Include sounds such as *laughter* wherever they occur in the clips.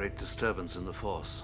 Great disturbance in the force.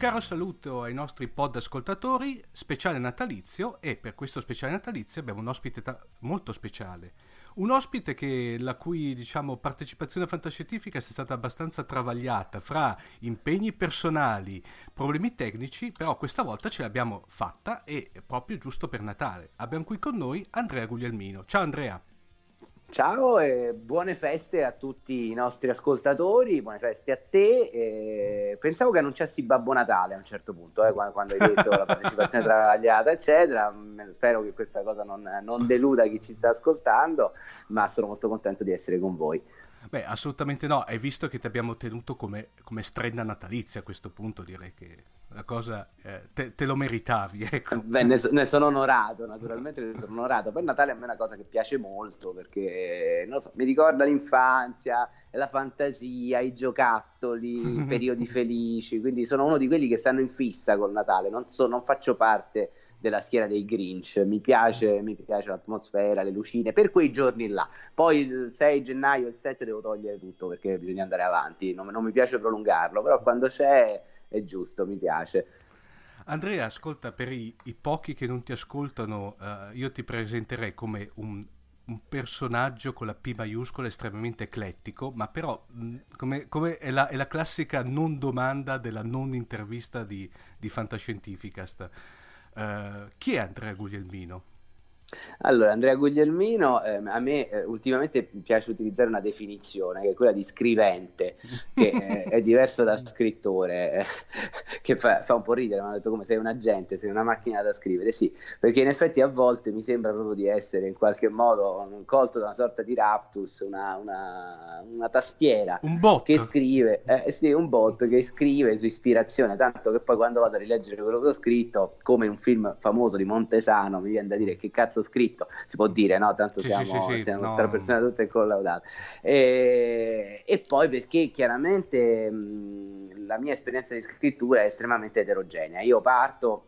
Caro saluto ai nostri pod ascoltatori, speciale natalizio e per questo speciale natalizio abbiamo un ospite ta- molto speciale. Un ospite che, la cui diciamo, partecipazione fantascientifica sia stata abbastanza travagliata fra impegni personali, problemi tecnici, però questa volta ce l'abbiamo fatta e proprio giusto per Natale. Abbiamo qui con noi Andrea Guglielmino. Ciao Andrea. Ciao e buone feste a tutti i nostri ascoltatori, buone feste a te. e Pensavo che annunciassi Babbo Natale a un certo punto, eh, quando, quando hai detto la partecipazione travagliata, eccetera. Spero che questa cosa non, non deluda chi ci sta ascoltando, ma sono molto contento di essere con voi. Beh, assolutamente no, hai visto che ti abbiamo tenuto come, come strenna natalizia a questo punto, direi che la cosa eh, te, te lo meritavi, *laughs* ecco. Beh, ne, so- ne sono onorato, naturalmente ne sono onorato. Per Natale a me è una cosa che piace molto perché so, mi ricorda l'infanzia, la fantasia, i giocattoli, i *laughs* periodi felici. Quindi sono uno di quelli che stanno in fissa col Natale. Non, so- non faccio parte della schiera dei Grinch. Mi piace, mi piace l'atmosfera, le lucine per quei giorni là. Poi il 6 gennaio, il 7 devo togliere tutto perché bisogna andare avanti. Non, non mi piace prolungarlo, però quando c'è è giusto, mi piace. Andrea, ascolta, per i, i pochi che non ti ascoltano, eh, io ti presenterei come un, un personaggio con la P maiuscola estremamente eclettico, ma però mh, come, come è, la, è la classica non domanda della non intervista di, di Fantascientificast. Eh, chi è Andrea Guglielmino? Allora, Andrea Guglielmino, ehm, a me eh, ultimamente piace utilizzare una definizione che è quella di scrivente, che eh, è diverso da scrittore, eh, che fa, fa un po' ridere, mi hanno detto come sei un agente, sei una macchina da scrivere, sì, perché in effetti a volte mi sembra proprio di essere in qualche modo colto da una sorta di raptus, una, una- una tastiera Un bot. che scrive, eh, sì, un bot che scrive su ispirazione, tanto che poi quando vado a rileggere quello che ho scritto, come in un film famoso di Montesano, mi viene da dire che cazzo ho scritto, si può dire, no? Tanto Sì, siamo, sì, sì, siamo no. persone tutte collaudate. E, e poi perché chiaramente mh, la mia esperienza di scrittura è estremamente eterogenea. Io parto,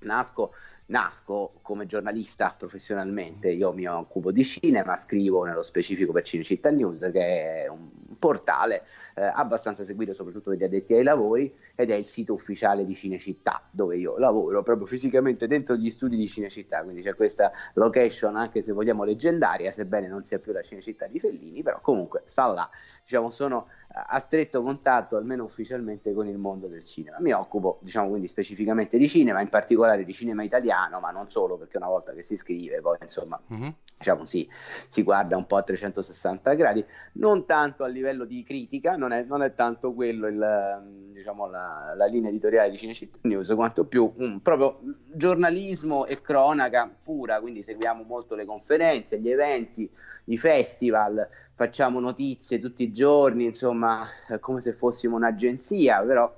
nasco nasco come giornalista professionalmente, io mi occupo di cinema, scrivo nello specifico per Cinecittà News, che è un portale eh, abbastanza seguito soprattutto dagli addetti ai lavori ed è il sito ufficiale di Cinecittà, dove io lavoro proprio fisicamente dentro gli studi di Cinecittà, quindi c'è questa location anche se vogliamo leggendaria, sebbene non sia più la Cinecittà di Fellini, però comunque sta là, diciamo sono a stretto contatto, almeno ufficialmente, con il mondo del cinema. Mi occupo, diciamo, quindi specificamente di cinema, in particolare di cinema italiano, ma non solo, perché una volta che si scrive, poi insomma, Mhm. diciamo, si, si guarda un po' a 360 gradi, non tanto a livello di critica, non è, non è tanto quello il, diciamo, la, la linea editoriale di Cinecittà News, quanto più un proprio giornalismo e cronaca pura, quindi seguiamo molto le conferenze, gli eventi, i festival, facciamo notizie tutti i giorni, insomma, eh, come se fossimo un'agenzia, però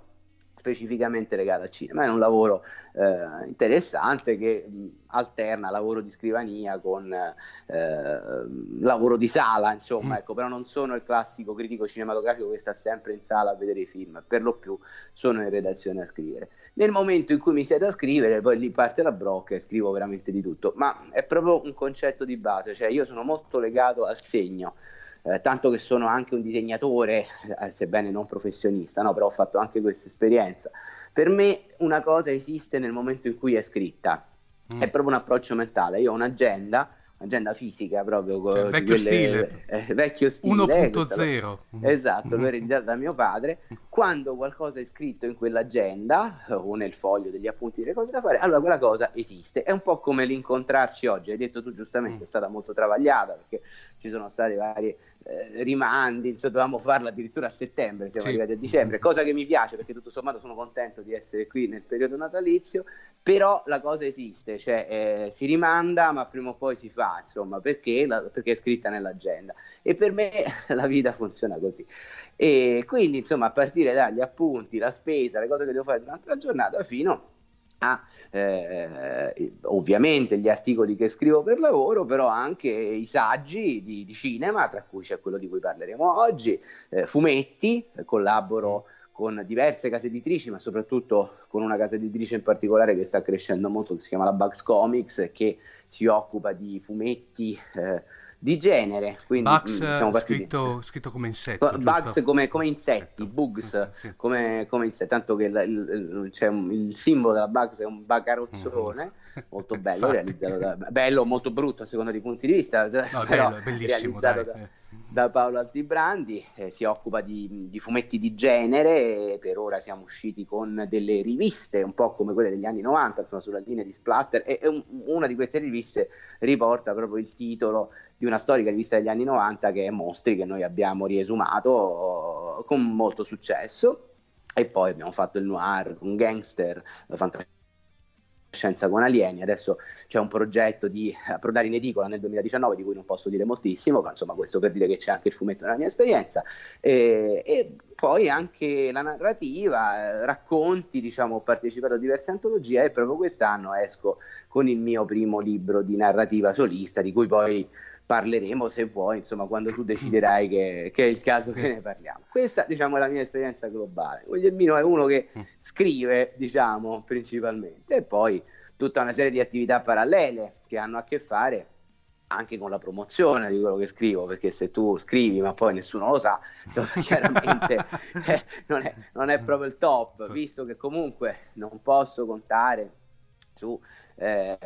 specificamente legata al cinema. È un lavoro eh, interessante che alterna lavoro di scrivania con eh, lavoro di sala, insomma, Mm. ecco, però non sono il classico critico cinematografico che sta sempre in sala a vedere i film, per lo più sono in redazione a scrivere. Nel momento in cui mi siete a scrivere, poi lì parte la brocca e scrivo veramente di tutto, ma è proprio un concetto di base, cioè io sono molto legato al segno. Eh, tanto che sono anche un disegnatore, eh, sebbene non professionista, no? però ho fatto anche questa esperienza. Per me una cosa esiste nel momento in cui è scritta, Mm. è proprio un approccio mentale. Io ho un'agenda, un'agenda fisica proprio, co- Cioè, vecchio stile. eh, vecchio stile. eh, questa la- 1.0. Esatto, l'ho ereditato da mio padre. Quando qualcosa è scritto in quell'agenda eh, o nel foglio degli appunti delle cose da fare, allora quella cosa esiste. È un po' come l'incontrarci oggi. Hai detto tu giustamente, Mm. è stata molto travagliata perché ci sono stati vari eh, rimandi, insomma, dovevamo farla addirittura a settembre, siamo Sì. arrivati a dicembre, cosa che mi piace perché tutto sommato sono contento di essere qui nel periodo natalizio, però la cosa esiste, cioè eh, si rimanda ma prima o poi si fa, insomma, perché, la- perché è scritta nell'agenda. E per me *laughs* la vita funziona così. E quindi, insomma, a partire dagli appunti, la spesa, le cose che devo fare durante la giornata, fino a eh, ovviamente gli articoli che scrivo per lavoro, però anche i saggi di, di cinema, tra cui c'è quello di cui parleremo oggi, eh, fumetti, collaboro con diverse case editrici, ma soprattutto con una casa editrice in particolare che sta crescendo molto, che si chiama la Bugs Comics, che si occupa di fumetti eh, di genere. Quindi Bugs mh, siamo partiti- scritto, scritto come insetto. Bugs come, come insetti, Insetto. bugs sì. come, come insetti, tanto che il, il- un- il simbolo della Bugs è un bagarozzone *laughs* molto bello, realizzato da, bello, molto brutto a secondo dei punti di vista, No, è *laughs* però bello, realizzato Dai. da, eh. Da Paolo Altibrandi, eh, si occupa di, di fumetti di genere, per ora siamo usciti con delle riviste un po' come quelle degli anni 90, insomma sulla linea di Splatter e, e un- una di queste riviste riporta proprio il titolo di una storica rivista degli anni 90 che è Mostri che noi abbiamo riesumato con molto successo. E poi abbiamo fatto il noir, un gangster, la fantascienza con alieni, adesso c'è un progetto di approdare in edicola nel 2019 di cui non posso dire moltissimo, ma insomma questo per dire che c'è anche il fumetto nella mia esperienza. E, e poi anche la narrativa, eh, racconti, diciamo, ho partecipato a diverse antologie e proprio quest'anno esco con il mio primo libro di narrativa solista di cui poi parleremo se vuoi, insomma, quando tu *laughs* deciderai che, che è il caso che ne parliamo. Questa, diciamo, è la mia esperienza globale. Guglielmino è uno che scrive, diciamo, principalmente, e poi tutta una serie di attività parallele che hanno a che fare anche con la promozione di quello che scrivo, perché se tu scrivi ma poi nessuno lo sa, insomma, *laughs* chiaramente eh, non, è, non è proprio il top, visto che comunque non posso contare su eh,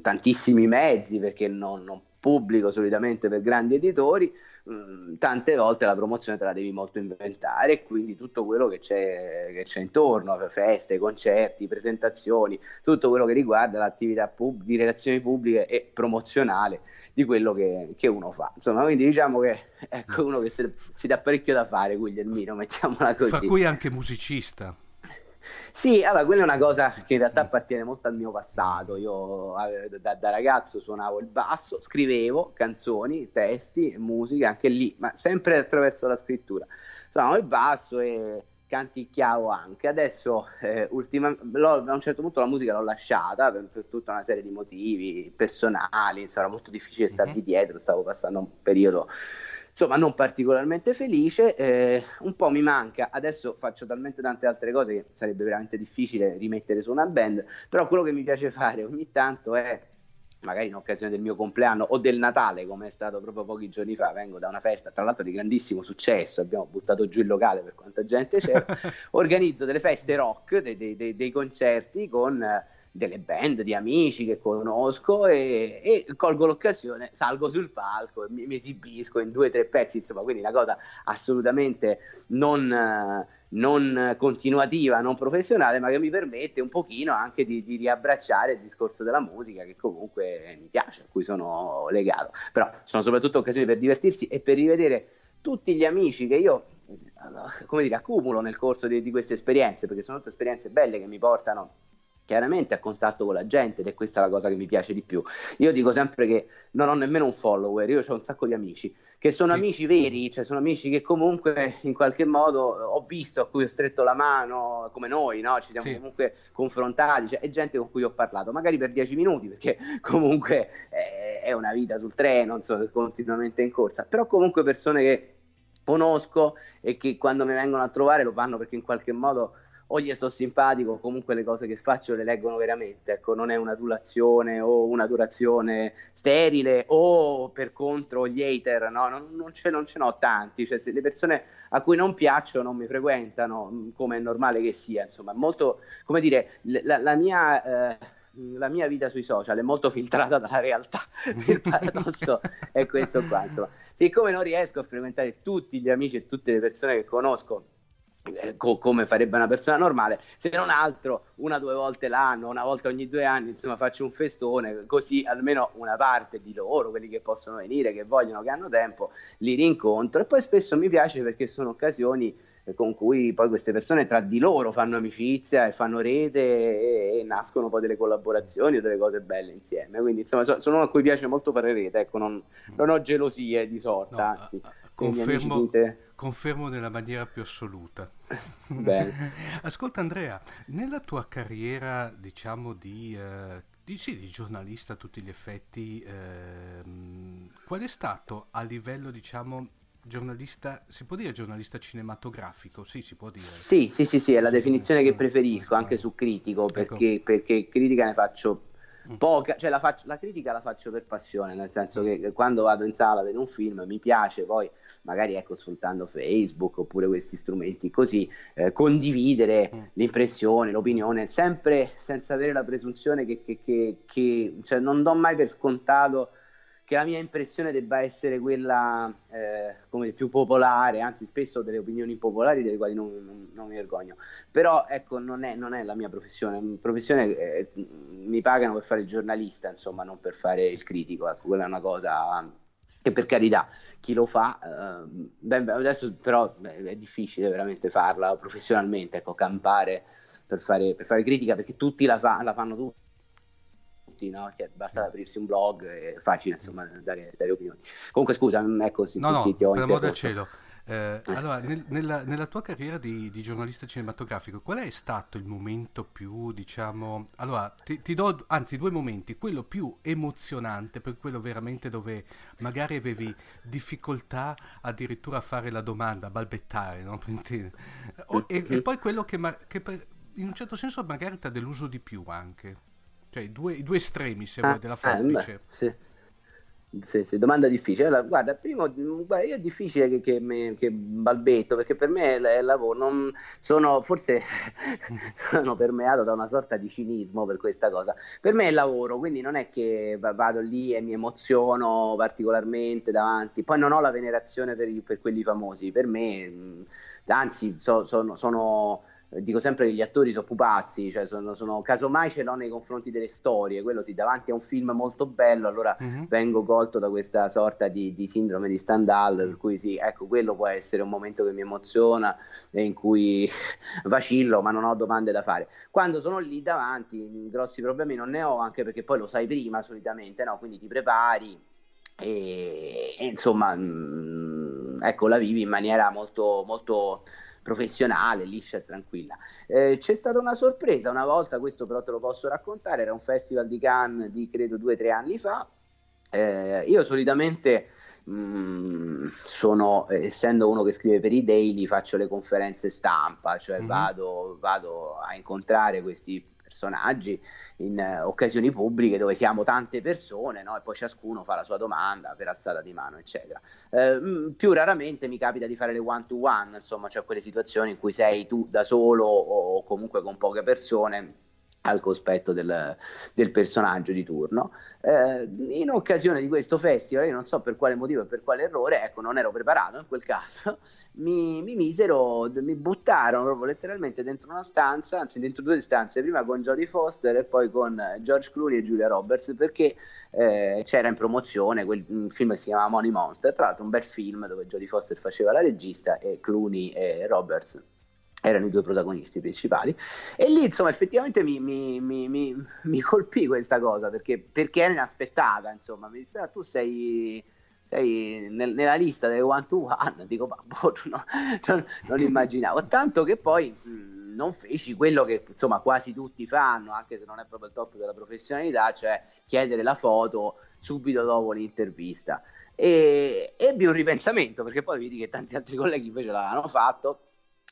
tantissimi mezzi perché non, non pubblico solitamente per grandi editori, mh, tante volte la promozione te la devi molto inventare e quindi tutto quello che c'è, che c'è intorno, feste, concerti, presentazioni, tutto quello che riguarda l'attività pub- di relazioni pubbliche e promozionale di quello che, che uno fa. Insomma, quindi diciamo che ecco uno che si, si dà parecchio da fare, Guglielmino, mettiamola così. Fra cui anche musicista. Sì, allora quella è una cosa che in realtà appartiene molto al mio passato. Io eh, da, da ragazzo suonavo il basso, scrivevo canzoni, testi, musica, anche lì, ma sempre attraverso la scrittura. Suonavo il basso e canticchiavo anche. Adesso, eh, ultima- a un certo punto la musica l'ho lasciata per, per tutta una serie di motivi personali, insomma, era molto difficile stargli Mhm. dietro, stavo passando un periodo insomma non particolarmente felice, eh, un po' mi manca, adesso faccio talmente tante altre cose che sarebbe veramente difficile rimettere su una band, però quello che mi piace fare ogni tanto è magari in occasione del mio compleanno o del Natale, come è stato proprio pochi giorni fa, vengo da una festa, tra l'altro di grandissimo successo, abbiamo buttato giù il locale per quanta gente c'era, *laughs* organizzo delle feste rock, dei, dei- dei- dei concerti con eh, delle band, di amici che conosco e, e colgo l'occasione, salgo sul palco e mi, mi esibisco in due o tre pezzi, insomma, quindi una cosa assolutamente non... non continuativa, non professionale, ma che mi permette un pochino anche di, di riabbracciare il discorso della musica che comunque mi piace, a cui sono legato. Però sono soprattutto occasioni per divertirsi e per rivedere tutti gli amici che io, eh, come dire, accumulo nel corso di, di queste esperienze, perché sono tutte esperienze belle che mi portano chiaramente a contatto con la gente ed è questa la cosa che mi piace di più. Io dico sempre che non ho nemmeno un follower, io ho un sacco di amici che sono Sì. amici veri, cioè sono amici che comunque in qualche modo ho visto, a cui ho stretto la mano, come noi, no? Ci siamo Sì. comunque confrontati, cioè, è gente con cui ho parlato, magari per dieci minuti, perché *laughs* comunque eh, è una vita sul treno, insomma, continuamente in corsa, però comunque persone che conosco e che quando mi vengono a trovare lo fanno perché in qualche modo o gli sto simpatico, comunque le cose che faccio le leggono veramente, ecco, non è un'adulazione o un'adorazione sterile o per contro gli hater, no, non, non ce, non ce n'ho tanti, cioè se le persone a cui non piaccio non mi frequentano, mh, come è normale che sia, insomma, molto, come dire, la, la mia... eh, la mia vita sui social è molto filtrata dalla realtà, *laughs* il paradosso è questo qua, insomma. Siccome non riesco a frequentare tutti gli amici e tutte le persone che conosco co- come farebbe una persona normale, se non altro una o due volte l'anno, una volta ogni due anni, insomma faccio un festone, così almeno una parte di loro, quelli che possono venire, che vogliono, che hanno tempo, li rincontro e poi spesso mi piace perché sono occasioni eh, con cui poi queste persone tra di loro fanno amicizia e fanno rete e, e nascono poi delle collaborazioni o delle cose belle insieme. Quindi insomma so- sono uno a cui piace molto fare rete, ecco, non, non ho gelosie di sorta, No, anzi. amici confermo, dite- confermo nella maniera più assoluta. Bene. *laughs* Ascolta Andrea, nella tua carriera, diciamo, di, eh, di, sì, di giornalista a tutti gli effetti, ehm, qual è stato a livello, diciamo, giornalista, si può dire giornalista cinematografico? Sì, si può dire. Sì, sì, sì, sì, è la definizione che preferisco anche su critico Ecco. perché, perché critica ne faccio. Poca, cioè la, faccio- la critica la faccio per passione, nel senso che quando vado in sala a vedere un film mi piace poi magari ecco sfruttando Facebook oppure questi strumenti così eh, condividere Mm. l'impressione, l'opinione, sempre senza avere la presunzione che, che- che- che- cioè non do mai per scontato che la mia impressione debba essere quella eh, come più popolare, anzi spesso ho delle opinioni popolari delle quali non, non- non mi vergogno, però ecco non è, non è la mia professione, professione eh, mi pagano per fare il giornalista, insomma non per fare il critico, ecco quella è una cosa che per carità chi lo fa, eh, beh, adesso però beh, è difficile veramente farla professionalmente, ecco campare per fare, per fare critica perché tutti la, fa- la fanno tutti tutti, no? Che basta aprirsi un blog, è facile insomma dare, dare opinioni. Comunque scusa, ecco, sì, No, no, ti, ti ho per amor del cielo. Eh, allora, nel- nella, nella tua carriera di, di giornalista cinematografico, qual è stato il momento più, diciamo, allora, ti, ti do, anzi, due momenti, quello più emozionante, per quello veramente dove magari avevi difficoltà addirittura a fare la domanda, a balbettare, no? *laughs* E, e poi quello che, che per- in un certo senso magari ti ha deluso di più anche. Cioè, i due, i due estremi, se vuoi, della Ah, forbice. beh, sì. Sì, sì, domanda difficile. Allora, guarda, primo, guarda, io è difficile che, che, me- che balbetto perché per me è il lavoro. Non, sono forse *laughs* sono permeato da una sorta di cinismo per questa cosa. Per me è il lavoro, quindi non è che va- vado lì e mi emoziono particolarmente davanti. Poi non ho la venerazione per, per quelli famosi. Per me, anzi, so- sono, sono- dico sempre che gli attori sono pupazzi, cioè sono, sono- casomai ce l'ho nei confronti delle storie. Quello sì, davanti a un film molto bello, allora Mhm. vengo colto da questa sorta di, di sindrome di Stendhal, per cui sì, ecco, quello può essere un momento che mi emoziona e in cui *laughs* vacillo, ma non ho domande da fare. Quando sono lì davanti, grossi problemi non ne ho, anche perché poi lo sai prima solitamente, no? Quindi ti prepari e, e, insomma, mm, ecco, la vivi in maniera molto, molto professionale, liscia e tranquilla. Eh, c'è stata una sorpresa una volta, questo però te lo posso raccontare, era un festival di Cannes di credo due o tre anni fa. Eh, io solitamente mh, sono, eh, essendo uno che scrive per i daily, faccio le conferenze stampa, cioè Mhm. vado, vado a incontrare questi personaggi in eh, occasioni pubbliche dove siamo tante persone no? e poi ciascuno fa la sua domanda per alzata di mano eccetera Eh, mh, più raramente mi capita di fare le one to one insomma cioè quelle situazioni in cui sei tu da solo o comunque con poche persone al cospetto del, del personaggio di turno. Eh, in occasione di questo festival, io non so per quale motivo e per quale errore, ecco, non ero preparato in quel *laughs* caso, mi, mi misero, mi buttarono proprio letteralmente dentro una stanza, anzi dentro due stanze, prima con Jodie Foster e poi con George Clooney e Julia Roberts, perché eh, c'era in promozione quel film che si chiama Money Monster, tra l'altro un bel film dove Jodie Foster faceva la regista e Clooney e Roberts erano i due protagonisti principali. E lì insomma effettivamente mi, mi, mi, mi colpì questa cosa perché, perché era inaspettata insomma. Mi disse ah, tu sei sei nel, nella lista dei one to one, dico, ma boh, no, non, non, immaginavo, tanto che poi mh, non feci quello che insomma quasi tutti fanno, anche se non è proprio il top della professionalità, cioè chiedere la foto subito dopo l'intervista. E ebbi un ripensamento perché poi vedi che tanti altri colleghi invece l'avevano fatto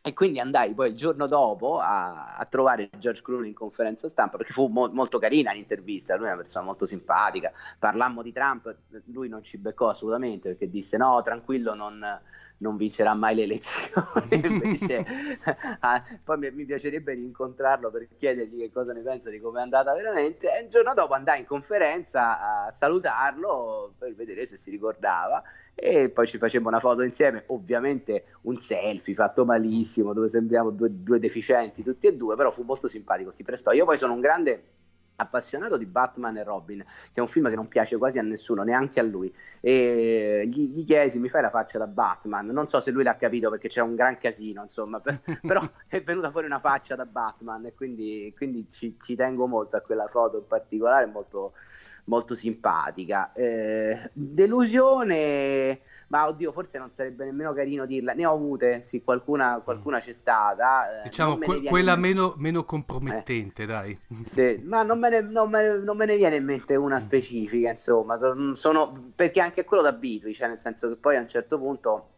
e quindi andai poi il giorno dopo a, a, trovare George Clooney in conferenza stampa perché fu mo- molto carina l'intervista, lui è una persona molto simpatica, parlammo di Trump, lui non ci beccò assolutamente perché disse no tranquillo non, non vincerà mai le elezioni, *laughs* invece *laughs* ah, poi mi, mi, piacerebbe rincontrarlo per chiedergli che cosa ne pensa di come è andata veramente. E il giorno dopo andai in conferenza a salutarlo per vedere se si ricordava e poi ci facemmo una foto insieme, ovviamente un selfie fatto malissimo dove sembriamo due, due deficienti tutti e due, però fu molto simpatico, si prestò. Io poi sono un grande appassionato di Batman e Robin, che è un film che non piace quasi a nessuno, neanche a lui. E gli, gli chiesi: mi fai la faccia da Batman? Non so se lui l'ha capito perché c'era un gran casino, insomma, per, *laughs* però è venuta fuori una faccia da Batman e quindi, quindi ci, ci, tengo molto a quella foto in particolare, molto, molto simpatica. Eh, delusione ma oddio, forse non sarebbe nemmeno carino dirla. Ne ho avute, sì, qualcuna, qualcuna c'è stata. Eh, diciamo que- quella in... meno, meno, compromettente, eh. dai. Sì, ma non me, ne, non, me ne, non me, ne, viene in mente una specifica, insomma, sono, perché anche quello d'abitui, cioè nel senso che poi a un certo punto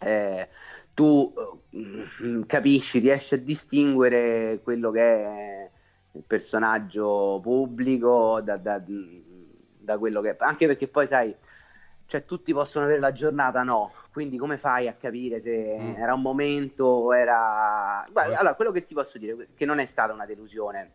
eh, tu mm, capisci, riesci a distinguere quello che è il personaggio pubblico da, da, da quello che è, anche perché poi sai cioè tutti possono avere la giornata, no. Quindi come fai a capire se mm. era un momento o era... Guarda, allora, quello che ti posso dire che non è stata una delusione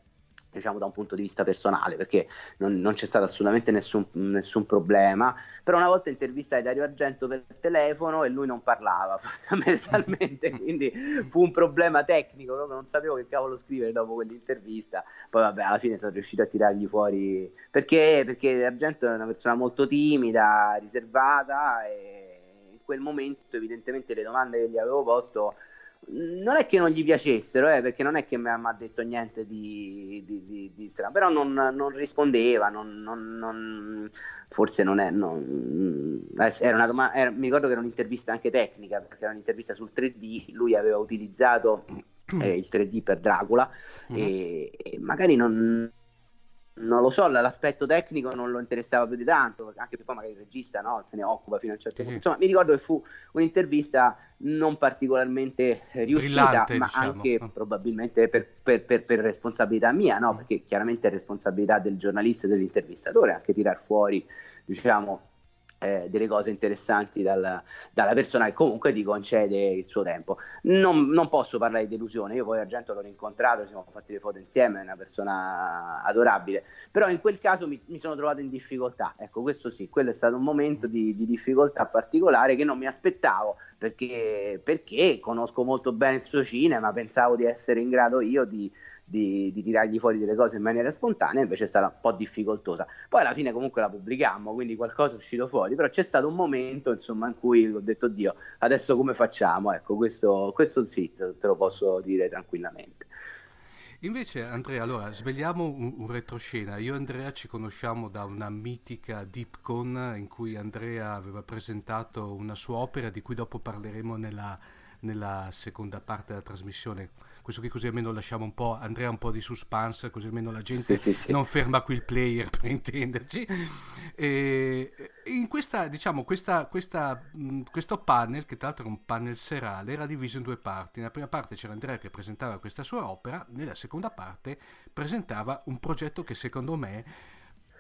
diciamo da un punto di vista personale, perché non, non c'è stato assolutamente nessun, nessun, problema. Però una volta intervistai Dario Argento per telefono e lui non parlava *laughs* fondamentalmente, quindi fu un problema tecnico, proprio non sapevo che cavolo scrivere dopo quell'intervista. Poi vabbè, alla fine sono riuscito a tirargli fuori perché, perché Argento è una persona molto timida, riservata e in quel momento evidentemente le domande che gli avevo posto non è che non gli piacessero, eh, perché non è che mi ha detto niente di, di, di, di strano, però non, non rispondeva, non, non, forse non è... Eh, era una domanda, era, mi ricordo che era un'intervista anche tecnica, perché era un'intervista sul 3D, lui aveva utilizzato eh, il 3D per Dracula mm-hmm. e, e magari non non lo so, l'aspetto tecnico non lo interessava più di tanto, anche perché poi magari il regista no, se ne occupa fino a un certo punto. Insomma, mi ricordo che fu un'intervista non particolarmente riuscita, Brillante, ma diciamo. anche probabilmente per, per, per, per, responsabilità mia, no? perché chiaramente è responsabilità del giornalista e dell'intervistatore anche tirar fuori, diciamo, eh, delle cose interessanti dalla, dalla, persona che comunque ti concede il suo tempo. Non, non, posso parlare di delusione, io poi Argento l'ho rincontrato, ci siamo fatti le foto insieme, è una persona adorabile, però in quel caso mi, mi sono trovato in difficoltà, ecco questo sì, quello è stato un momento di, di difficoltà particolare che non mi aspettavo perché, perché conosco molto bene il suo cinema, pensavo di essere in grado io di di, di, tirargli fuori delle cose in maniera spontanea, invece è stata un po' difficoltosa. Poi alla fine comunque la pubblicammo, quindi qualcosa è uscito fuori, però c'è stato un momento insomma in cui ho detto Dio, adesso come facciamo? Ecco, questo, questo sì, te, lo posso dire tranquillamente. Invece Andrea, allora svegliamo un, un, retroscena. Io e Andrea ci conosciamo da una mitica DeepCon in cui Andrea aveva presentato una sua opera di cui dopo parleremo nella, nella seconda parte della trasmissione questo qui così almeno lasciamo un po', Andrea un po' di suspense, così almeno la gente sì, sì, sì. non ferma qui il player *laughs* per intenderci. E in questa, diciamo, questa, questa, questo panel, che tra l'altro era un panel serale, era diviso in due parti. Nella prima parte c'era Andrea che presentava questa sua opera, nella seconda parte presentava un progetto che secondo me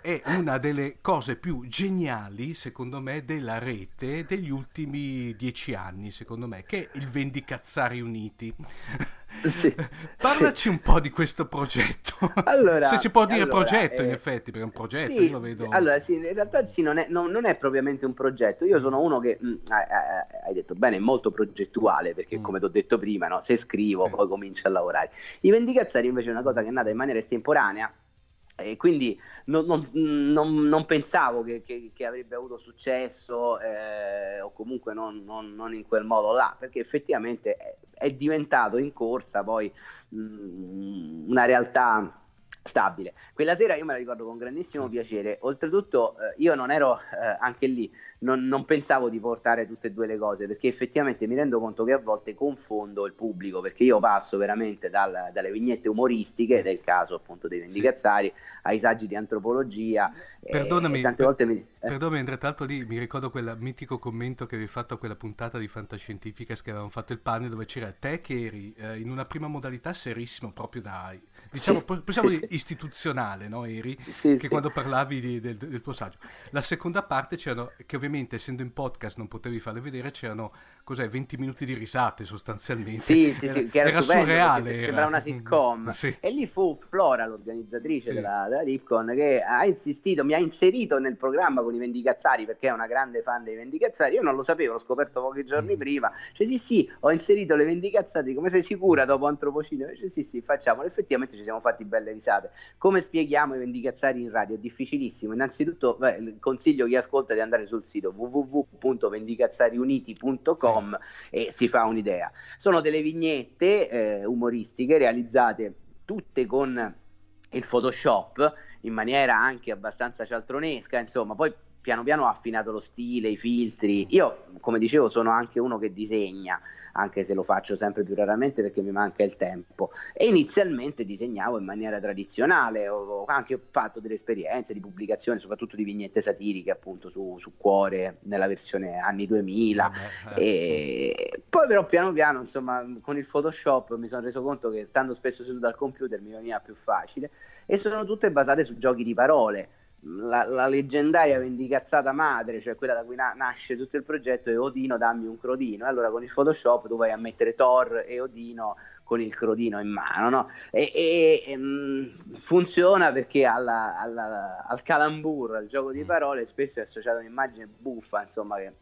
è una delle cose più geniali, secondo me, della rete degli ultimi dieci anni, secondo me, che è il Vendicazzari Uniti. *laughs* Sì, *laughs* Parlaci sì. un po' di questo progetto. Allora, Se si può dire allora, progetto, in eh, effetti, perché è un progetto, sì, io lo vedo... Allora, sì, in realtà sì, non è, non- non è propriamente un progetto. Io sono uno che, mh, hai- hai detto bene, è molto progettuale, perché Mm. come ti ho detto prima, no, se scrivo poi comincio a lavorare. I Vendicazzari invece è una cosa che è nata in maniera estemporanea. E quindi non, non- non- non pensavo che, che- che avrebbe avuto successo eh, o comunque non, in quel modo là, perché effettivamente è, è diventato in corsa poi mh, una realtà stabile. Quella sera io me la ricordo con grandissimo piacere, oltretutto eh, io non ero eh, anche lì, non, non pensavo di portare tutte e due le cose, perché effettivamente mi rendo conto che a volte confondo il pubblico, perché io passo veramente dal- dalle vignette umoristiche, del caso appunto dei Vendicazzari, ai saggi di antropologia, e- Perdonami, e tante per- volte mi... eh. Perdonami Andrea, tra l'altro lì mi ricordo quel mitico commento che avevi fatto a quella puntata di Fantascientificas che avevamo fatto il panel dove c'era te che eri eh, in una prima modalità serissimo proprio da, diciamo, Sì, po- possiamo sì, dire sì. Istituzionale, no? Eri, Sì, che sì. quando parlavi di- del, del tuo saggio. La seconda parte c'erano, che ovviamente essendo in podcast non potevi farle vedere, c'erano, cos'è, 20 minuti di risate sostanzialmente. Sì, sì, sì, che era, stupendo, perché surreale. era. sembrava una sitcom. Sì. E lì fu Flora, l'organizzatrice Sì. della, della Ripcon, che ha insistito, mi ha inserito nel programma con i Vendicazzari perché è una grande fan dei Vendicazzari. Io non lo sapevo, l'ho scoperto pochi giorni Mm. prima. Cioè, sì, sì, ho inserito le Vendicazzari. Come sei sicura dopo Antropocino? Dice, sì, sì, facciamolo. Effettivamente ci siamo fatti belle risate. Come spieghiamo i Vendicazzari in radio? È difficilissimo. Innanzitutto, beh, consiglio chi ascolta di andare sul sito www.vendicazzariuniti.com e si fa un'idea. Sono delle vignette eh, umoristiche realizzate tutte con il Photoshop in maniera anche abbastanza cialtronesca, insomma, poi piano piano ho affinato lo stile, i filtri. Io, come dicevo, sono anche uno che disegna, anche se lo faccio sempre più raramente perché mi manca il tempo. E inizialmente disegnavo in maniera tradizionale, ho anche fatto delle esperienze di pubblicazione, soprattutto di vignette satiriche, appunto su, su Cuore nella versione anni 2000. Vabbè, eh. E poi però piano piano, insomma, con il Photoshop mi sono reso conto che stando spesso seduto al computer mi veniva più facile e sono tutte basate su giochi di parole. La, la leggendaria vendicazzata madre, cioè quella da cui na- nasce tutto il progetto, è Odino dammi un crodino. E allora con il Photoshop tu vai a mettere Thor e Odino con il crodino in mano, no? E, e- e, mh, funziona perché alla- alla- al calambur, al gioco di parole, spesso è associata un'immagine buffa, insomma, che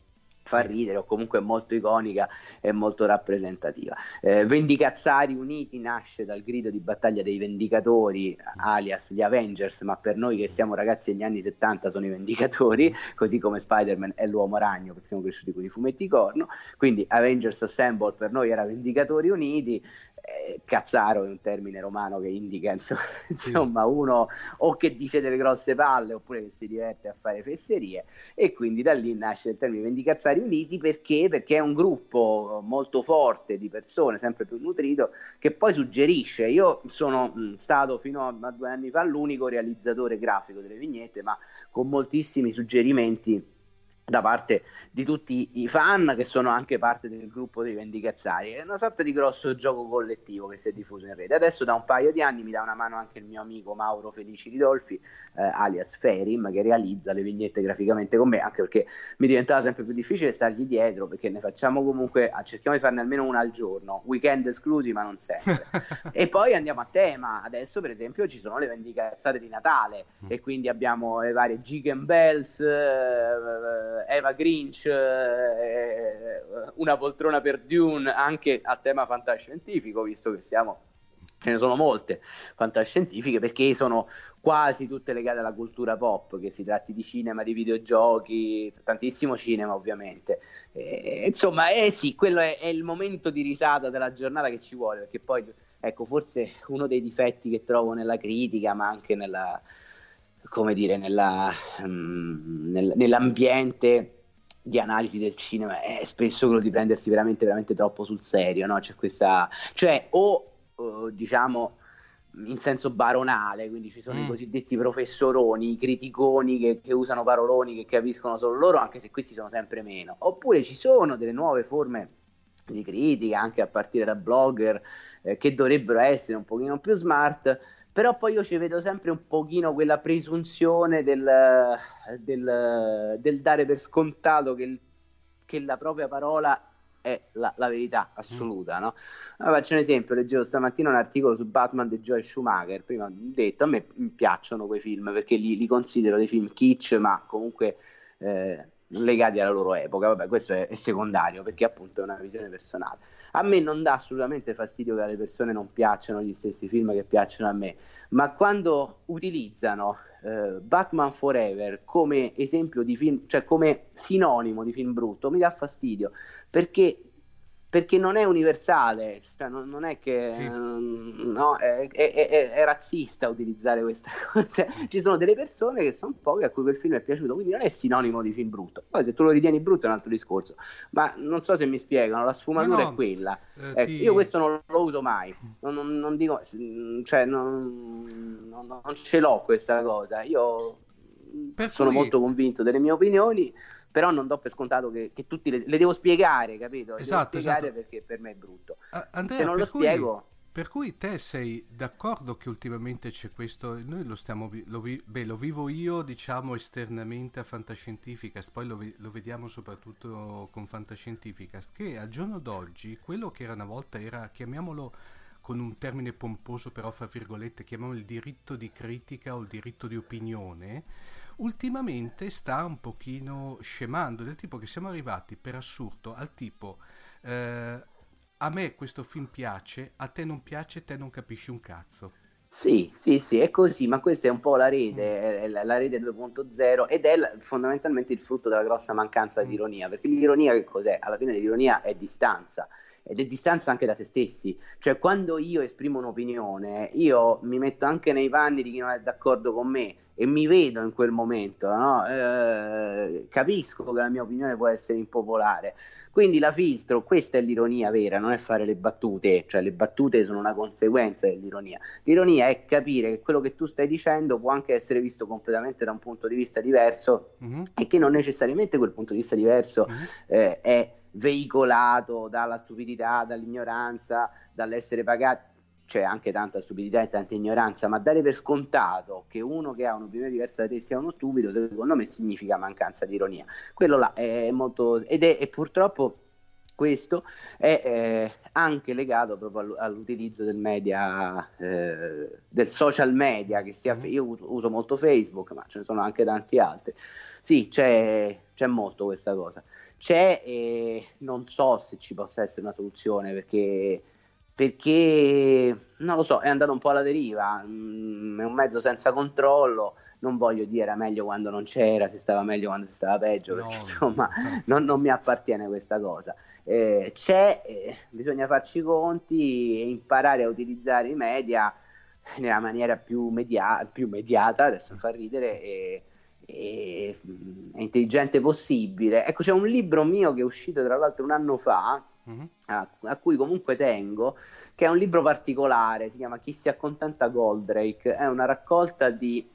fa ridere o comunque molto iconica e molto rappresentativa. Eh, Vendicazzari Uniti nasce dal grido di battaglia dei Vendicatori, alias gli Avengers, ma per noi che siamo ragazzi degli anni 70 sono i Vendicatori, così come Spider-Man è l'uomo ragno perché siamo cresciuti con i fumetti corno, quindi Avengers Assemble per noi era Vendicatori Uniti. Eh, Cazzaro è un termine romano che indica *laughs* insomma, insomma, uno o che dice delle grosse palle oppure che si diverte a fare fesserie e quindi da lì nasce il termine Vendicazzari Uniti perché? Perché è un gruppo molto forte di persone, sempre più nutrito, che poi suggerisce. Io sono stato fino a due anni fa l'unico realizzatore grafico delle vignette, ma con moltissimi suggerimenti da parte di tutti i fan che sono anche parte del gruppo dei Vendicazzari. È una sorta di grosso gioco collettivo che si è diffuso in rete. Adesso da un paio di anni mi dà una mano anche il mio amico Mauro Felici Ridolfi, eh, alias Ferim, che realizza le vignette graficamente con me, anche perché mi diventava sempre più difficile stargli dietro, perché ne facciamo comunque, ah, cerchiamo di farne almeno una al giorno, weekend esclusi, ma non sempre. *laughs* e poi andiamo a tema. Adesso, per esempio, ci sono le vendicazzate di Natale, e quindi abbiamo le varie Jig and Bells, eh, Eva Grinch, eh, una poltrona per Dune, anche a tema fantascientifico, visto che siamo ce ne sono molte fantascientifiche perché sono quasi tutte legate alla cultura pop, che si tratti di cinema, di videogiochi, tantissimo cinema ovviamente. E, insomma, eh sì, quello è, è il momento di risata della giornata che ci vuole, perché poi, ecco, forse uno dei difetti che trovo nella critica, ma anche nella, come dire, nella, mm, nel- nell'ambiente di analisi del cinema è spesso quello di prendersi veramente, veramente troppo sul serio, no? C'è questa, cioè, o eh, diciamo in senso baronale, quindi ci sono Mm. i cosiddetti professoroni, i criticoni che, che usano paroloni che capiscono solo loro, anche se questi sono sempre meno. Oppure ci sono delle nuove forme di critica, anche a partire da blogger, eh, che dovrebbero essere un pochino più smart, però poi io ci vedo sempre un pochino quella presunzione del, del- del dare per scontato che, il- che la propria parola è la, la verità assoluta. No? Allora, faccio un esempio, leggevo stamattina un articolo su Batman di Joel Schumacher, prima ho detto, a me piacciono quei film perché li, li considero dei film kitsch, ma comunque... Eh, legati alla loro epoca, vabbè questo è, è secondario perché appunto è una visione personale. A me non dà assolutamente fastidio che alle persone non piacciono gli stessi film che piacciono a me, ma quando utilizzano eh, Batman Forever come esempio di film, cioè come sinonimo di film brutto, mi dà fastidio perché perché non è universale, cioè non, non è che Sì. mm, no, è, è- è- è razzista utilizzare questa *laughs* cosa. Cioè, ci sono delle persone che sono poche a cui quel film è piaciuto, quindi non è sinonimo di film brutto. Poi se tu lo ritieni brutto è un altro discorso, ma non so se mi spiegano, la sfumatura No, è quella. eh, Ecco, ti- Io questo non lo uso mai, non, non- non dico, cioè non, non- non ce l'ho questa cosa. Io Per sono cui- molto convinto delle mie opinioni, però non do per scontato che, che tutti le, le devo spiegare, capito? Le Esatto, devo spiegare esatto. perché per me è brutto. A- Andrea, Se non lo cui- spiego, Per cui te sei d'accordo che ultimamente c'è questo, noi lo stiamo, lo, vi- beh, lo vivo io diciamo esternamente a Fantascientificast, poi lo, lo vediamo soprattutto con Fantascientificast, che al giorno d'oggi quello che era una volta era, chiamiamolo con un termine pomposo però fra virgolette, chiamiamolo il diritto di critica o il diritto di opinione, ultimamente sta un pochino scemando, del tipo che siamo arrivati per assurdo al tipo... eh, a me questo film piace, a te non piace, te non capisci un cazzo. Sì, sì, sì, è così, ma questa è un po' la rete, è la, rete 2.0 ed è fondamentalmente il frutto della grossa mancanza di ironia, perché l'ironia che cos'è? Alla fine l'ironia è distanza ed è distanza anche da se stessi, cioè quando io esprimo un'opinione, io mi metto anche nei panni di chi non è d'accordo con me e mi vedo in quel momento, no? Eh, capisco che la mia opinione può essere impopolare, quindi la filtro, questa è l'ironia vera, non è fare le battute, cioè le battute sono una conseguenza dell'ironia. L'ironia è capire che quello che tu stai dicendo può anche essere visto completamente da un punto di vista diverso Mhm, e che non necessariamente quel punto di vista diverso mhm. eh, è veicolato dalla stupidità, dall'ignoranza, dall'essere pagati. C'è anche tanta stupidità e tanta ignoranza, ma dare per scontato che uno che ha un'opinione diversa da te sia uno stupido, secondo me significa mancanza di ironia. Quello là è molto. ed è e purtroppo questo è eh, anche legato proprio all- all'utilizzo del media, eh, del social media, che sia, io uso, uso molto Facebook, ma ce ne sono anche tanti altri. Sì, c'è, c'è molto questa cosa. C'è e non so se ci possa essere una soluzione perché, perché non lo so, è andato un po' alla deriva, mm, è un mezzo senza controllo. Non voglio dire era meglio quando non c'era, se stava meglio quando si stava peggio, No, perché insomma no. non, non mi appartiene questa cosa. Eh, c'è, eh, bisogna farci i conti e imparare a utilizzare i media nella maniera più, media- più mediata, adesso mi fa ridere, e, e, mm, e intelligente possibile. Ecco, c'è un libro mio che è uscito tra l'altro un anno fa, Mhm. a, a cui comunque tengo, che è un libro particolare, si chiama Chi si accontenta Goldrake, è una raccolta di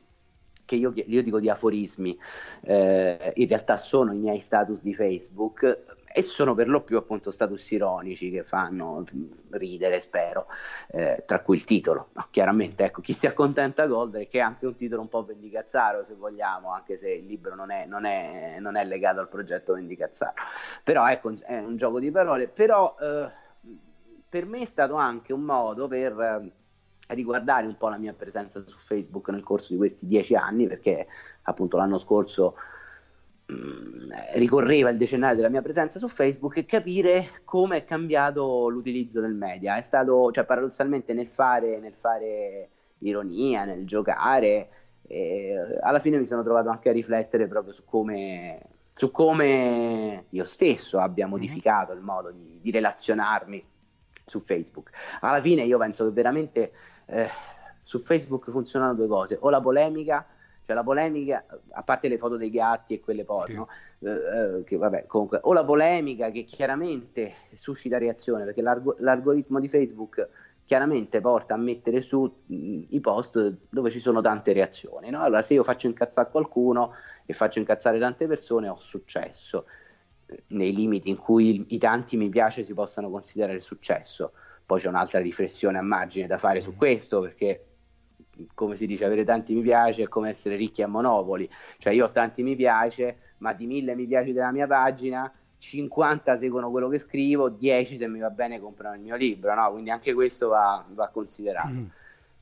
che io, io dico di aforismi, eh, in realtà sono i miei status di Facebook e sono per lo più appunto status ironici che fanno ridere, spero, eh, tra cui il titolo. No, chiaramente, ecco, chi si accontenta Goldrake che è anche un titolo un po' vendicazzaro, se vogliamo, anche se il libro non è, non è- non è legato al progetto vendicazzaro. Però ecco, è un gioco di parole, però eh, per me è stato anche un modo per eh, riguardare un po' la mia presenza su Facebook nel corso di questi dieci anni, perché appunto l'anno scorso ricorreva il decennale della mia presenza su Facebook e capire come è cambiato l'utilizzo del media. È stato, cioè, paradossalmente nel fare, nel fare ironia, nel giocare, alla fine mi sono trovato anche a riflettere proprio su come, su come io stesso abbia modificato il modo di, di relazionarmi su Facebook. Alla fine io penso che veramente eh, su Facebook funzionano due cose, o la polemica, cioè la polemica, a parte le foto dei gatti e quelle porno, eh, eh, che vabbè, comunque, o la polemica che chiaramente suscita reazione, perché l'argo- l'algoritmo di Facebook chiaramente porta a mettere su mh, i post dove ci sono tante reazioni. No? Allora, se io faccio incazzare qualcuno e faccio incazzare tante persone, ho successo nei limiti in cui i tanti mi piace si possano considerare successo. Poi c'è un'altra riflessione a margine da fare su questo, perché come si dice, avere tanti mi piace è come essere ricchi a monopoli. Cioè io ho tanti mi piace, ma di mille mi piace della mia pagina 50 seguono quello che scrivo, 10 se mi va bene comprano il mio libro, no? Quindi anche questo va, va considerato. Mm.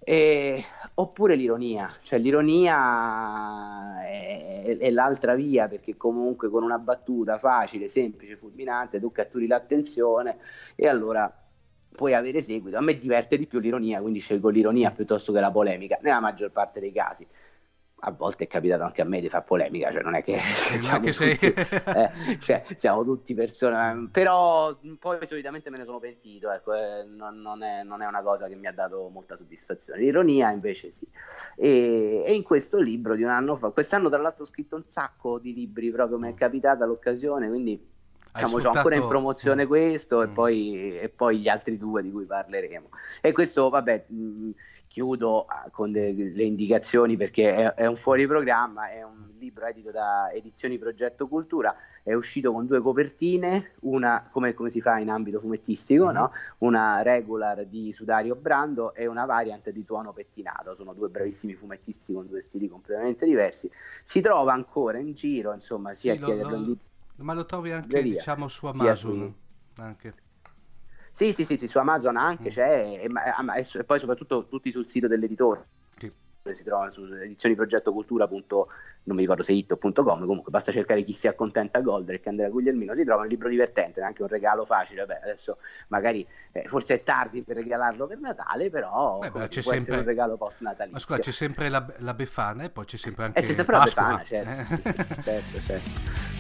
E- oppure l'ironia, cioè l'ironia è, è l'altra via perché comunque con una battuta facile, semplice, fulminante tu catturi l'attenzione e allora puoi avere seguito. A me diverte di più l'ironia, quindi scelgo l'ironia piuttosto che la polemica, nella maggior parte dei casi. A volte è capitato anche a me di fare polemica, cioè non è che *laughs* siamo, che sei- tutti, *laughs* eh, cioè, siamo tutti persone, però poi solitamente me ne sono pentito, ecco, eh, non, non è, non è una cosa che mi ha dato molta soddisfazione. L'ironia invece sì. E, e in questo libro di un anno fa, quest'anno tra l'altro ho scritto un sacco di libri, proprio mi è capitata l'occasione, quindi diciamo, c'ho ancora in sfruttato- promozione Mm. questo e, Mm. poi, e poi gli altri due di cui parleremo. E questo, vabbè, mh, chiudo ah, con le indicazioni perché è, è un fuori programma, è un libro edito da Edizioni Progetto Cultura, è uscito con due copertine, una come, come si fa in ambito fumettistico, Mhm. no? una regular di Sudario Brando e una variant di Tuono Pettinato, sono due bravissimi fumettisti con due stili completamente diversi. Si trova ancora in giro, insomma, sia Sì, a lo- chiederlo lo- in Ma lo trovi anche, libreria, diciamo, su Amazon. Anche. Sì, sì, sì, sì, su Amazon anche Mm. c'è, e, ma- e e poi soprattutto tutti sul sito dell'editore. Sì. Si trovano su edizioniprogettocultura. non mi ricordo se it.com, comunque basta cercare chi si accontenta Goldrake, Andrea Guglielmino, si trova un libro divertente, anche un regalo facile, vabbè, adesso magari eh, forse è tardi per regalarlo per Natale, però Beh, beh, c'è può essere sempre- un regalo post natalizio. Ma scusa, c'è sempre la, la Befana e poi c'è sempre anche E c'è sempre la Pasqua. Befana, certo, Eh. sì, sì, certo, certo.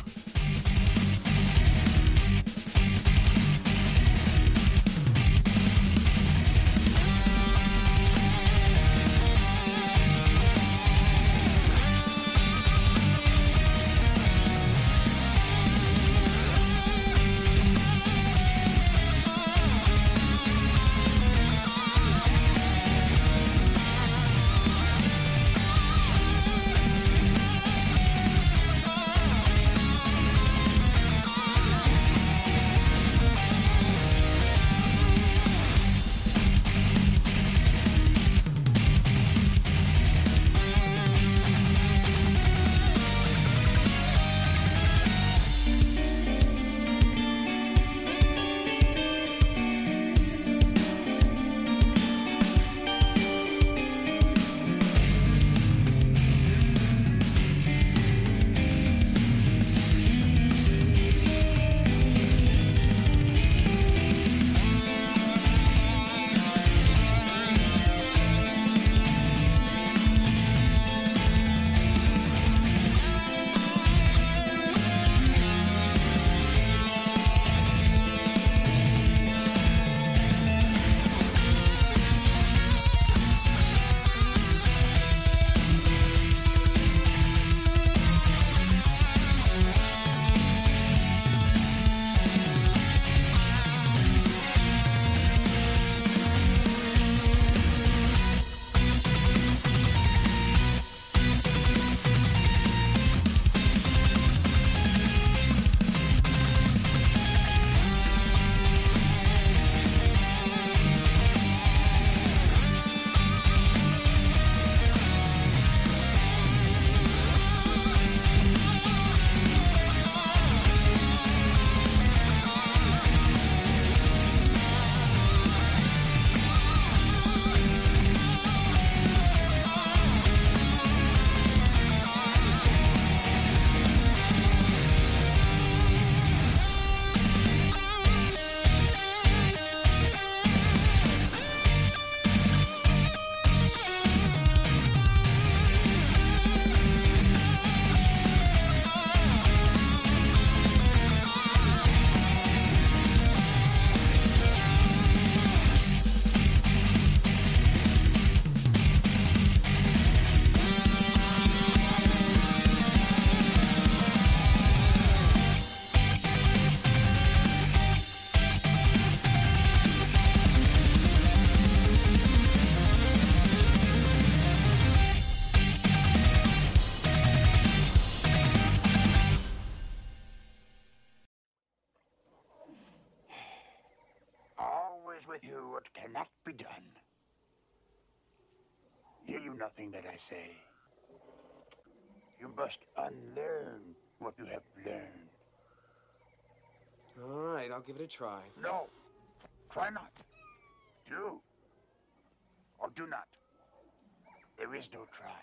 Say. You must unlearn what you have learned. All right, I'll give it a try. No. Try not. Do. Or do not. There is no try.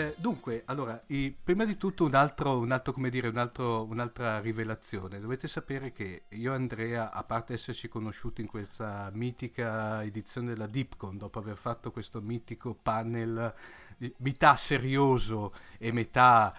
Eh, dunque, allora, i- prima di tutto un altro, un altro, come dire, un altro- un'altra rivelazione. Dovete sapere che io e Andrea, a parte esserci conosciuti in questa mitica edizione della Dipcon, dopo aver fatto questo mitico panel metà serioso e metà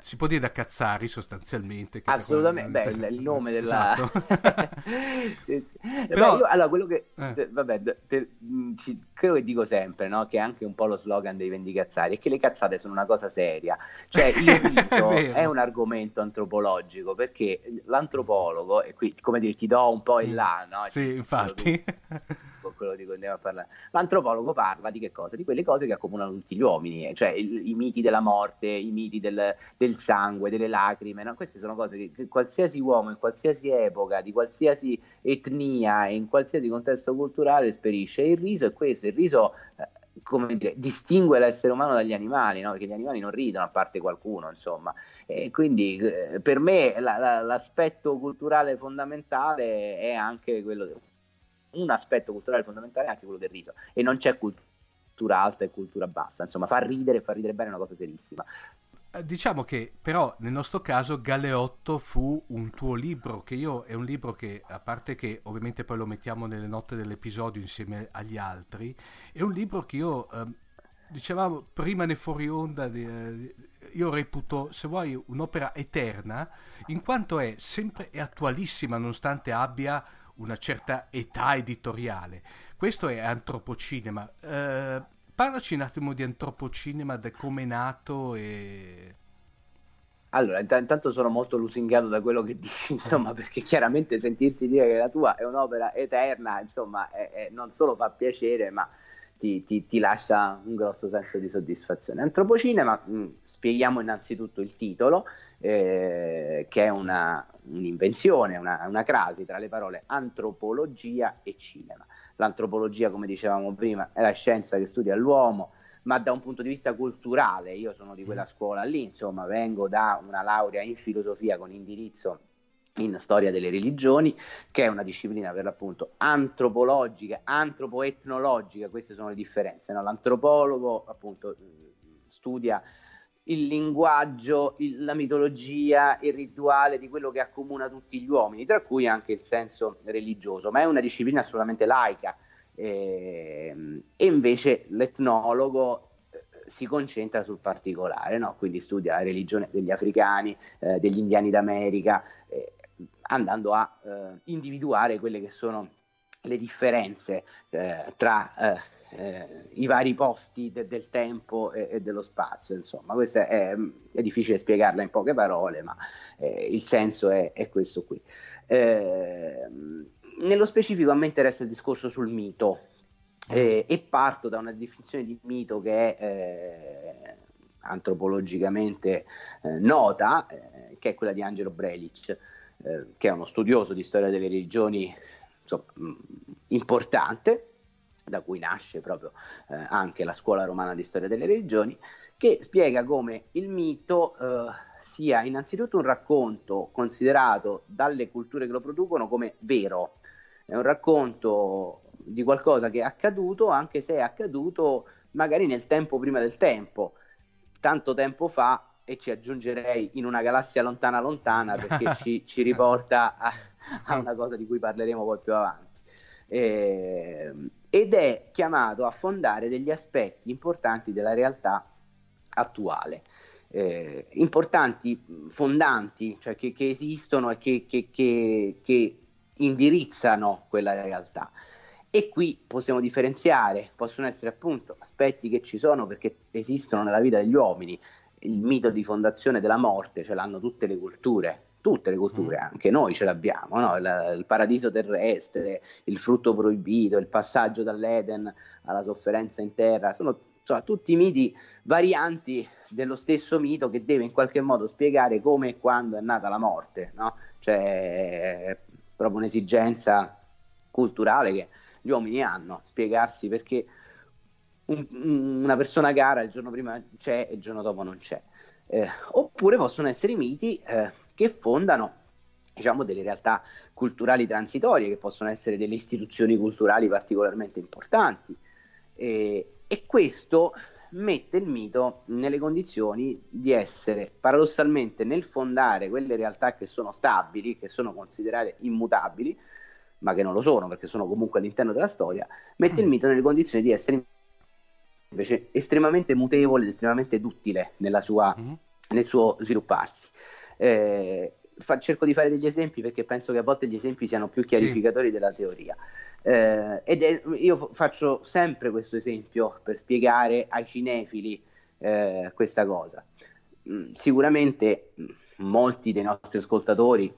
si può dire da cazzari sostanzialmente. Assolutamente, beh, il, il nome della... Esatto. *laughs* Sì, sì. Però- Beh, io, allora, quello che... Eh. vabbè, te- mh, ci- quello che dico sempre, no? Che è anche un po' lo slogan dei vendicazzari, è che le cazzate sono una cosa seria. Cioè, *laughs* il riso vero. è un argomento antropologico, perché l'antropologo, e qui, come dire, ti do un po' in là, no? Mm. Sì, infatti. *laughs* con quello di cui andiamo a parlare. L'antropologo parla di che cosa? Di quelle cose che accomunano tutti gli uomini, eh, cioè il- i miti della morte, i miti del, del sangue, delle lacrime, no? queste sono cose che, che qualsiasi uomo in qualsiasi epoca, di qualsiasi etnia e in qualsiasi contesto culturale esperisce. Il riso è questo, il riso eh, come dire, distingue l'essere umano dagli animali, no? perché gli animali non ridono a parte qualcuno, insomma. E quindi eh, per me la- la- l'aspetto culturale fondamentale è anche quello un aspetto culturale fondamentale è anche quello del riso e non c'è cultura alta e cultura bassa, insomma, far ridere e far ridere bene è una cosa serissima. Eh, Diciamo che però nel nostro caso Galeotto fu un tuo libro, che io è un libro che, a parte che ovviamente poi lo mettiamo nelle note dell'episodio insieme agli altri, è un libro che io, ehm, dicevamo prima ne fuori onda, eh, io reputo, se vuoi, un'opera eterna, in quanto è sempre è attualissima, nonostante abbia una certa età editoriale. Questo è antropocinema. Eh, parlaci un attimo di antropocinema, da come è nato e... Allora, int- intanto sono molto lusingato da quello che dici, *laughs* insomma, perché chiaramente sentirsi dire che la tua è un'opera eterna, insomma, è- è- non solo fa piacere, ma ti, ti- ti lascia un grosso senso di soddisfazione. Antropocinema, mh, spieghiamo innanzitutto il titolo, eh, che è una, un'invenzione, una, una crasi tra le parole antropologia e cinema. L'antropologia, come dicevamo prima, è la scienza che studia l'uomo, ma da un punto di vista culturale, io sono di quella scuola lì, insomma, vengo da una laurea in filosofia con indirizzo in storia delle religioni, che è una disciplina per l'appunto antropologica, antropoetnologica, queste sono le differenze. no? L'antropologo appunto mh, studia il linguaggio, il- la mitologia, il rituale di quello che accomuna tutti gli uomini, tra cui anche il senso religioso, ma è una disciplina assolutamente laica. Ehm, e invece l'etnologo eh, si concentra sul particolare, no? quindi studia la religione degli africani, eh, degli indiani d'America, eh, andando a eh, individuare quelle che sono le differenze eh, tra eh, eh, i vari posti de- del tempo e, e dello spazio. Insomma, questo è, è difficile spiegarla in poche parole, ma eh, il senso è, è questo qui. Ehm, nello specifico a me interessa il discorso sul mito eh, e parto da una definizione di mito che è eh, antropologicamente eh, nota, eh, che è quella di Angelo Brelic, eh, che è uno studioso di storia delle religioni insomma, mh, importante, da cui nasce proprio eh, anche la scuola romana di storia delle religioni, che spiega come il mito eh, sia innanzitutto un racconto considerato dalle culture che lo producono come vero, è un racconto di qualcosa che è accaduto, anche se è accaduto magari nel tempo prima del tempo, tanto tempo fa, e ci aggiungerei in una galassia lontana lontana perché *laughs* ci, ci riporta a, a una cosa di cui parleremo poi più avanti. Eh, ed è chiamato a fondare degli aspetti importanti della realtà attuale. Eh, importanti, fondanti, cioè che, che esistono e che- che- che indirizzano quella realtà. E qui possiamo differenziare, possono essere appunto aspetti che ci sono perché esistono nella vita degli uomini. Il mito di fondazione della morte ce l'hanno tutte le culture, tutte le culture, anche noi ce l'abbiamo, no? il, il paradiso terrestre, il frutto proibito, il passaggio dall'Eden alla sofferenza in terra, sono insomma tutti miti varianti dello stesso mito che deve in qualche modo spiegare come e quando è nata la morte, no? Cioè è proprio un'esigenza culturale che gli uomini hanno, spiegarsi perché un- una persona cara il giorno prima c'è e il giorno dopo non c'è. Eh, oppure possono essere miti eh, che fondano diciamo delle realtà culturali transitorie che possono essere delle istituzioni culturali particolarmente importanti e, e questo mette il mito nelle condizioni di essere paradossalmente nel fondare quelle realtà che sono stabili, che sono considerate immutabili, ma che non lo sono perché sono comunque all'interno della storia, mette il mito nelle condizioni di essere invece estremamente mutevole, estremamente duttile nella sua, Mhm. nel suo svilupparsi. Eh, fa- cerco di fare degli esempi perché penso che a volte gli esempi siano più chiarificatori della teoria. Eh, ed è- io f- faccio sempre questo esempio per spiegare ai cinefili eh, questa cosa. Mm, sicuramente mm, molti dei nostri ascoltatori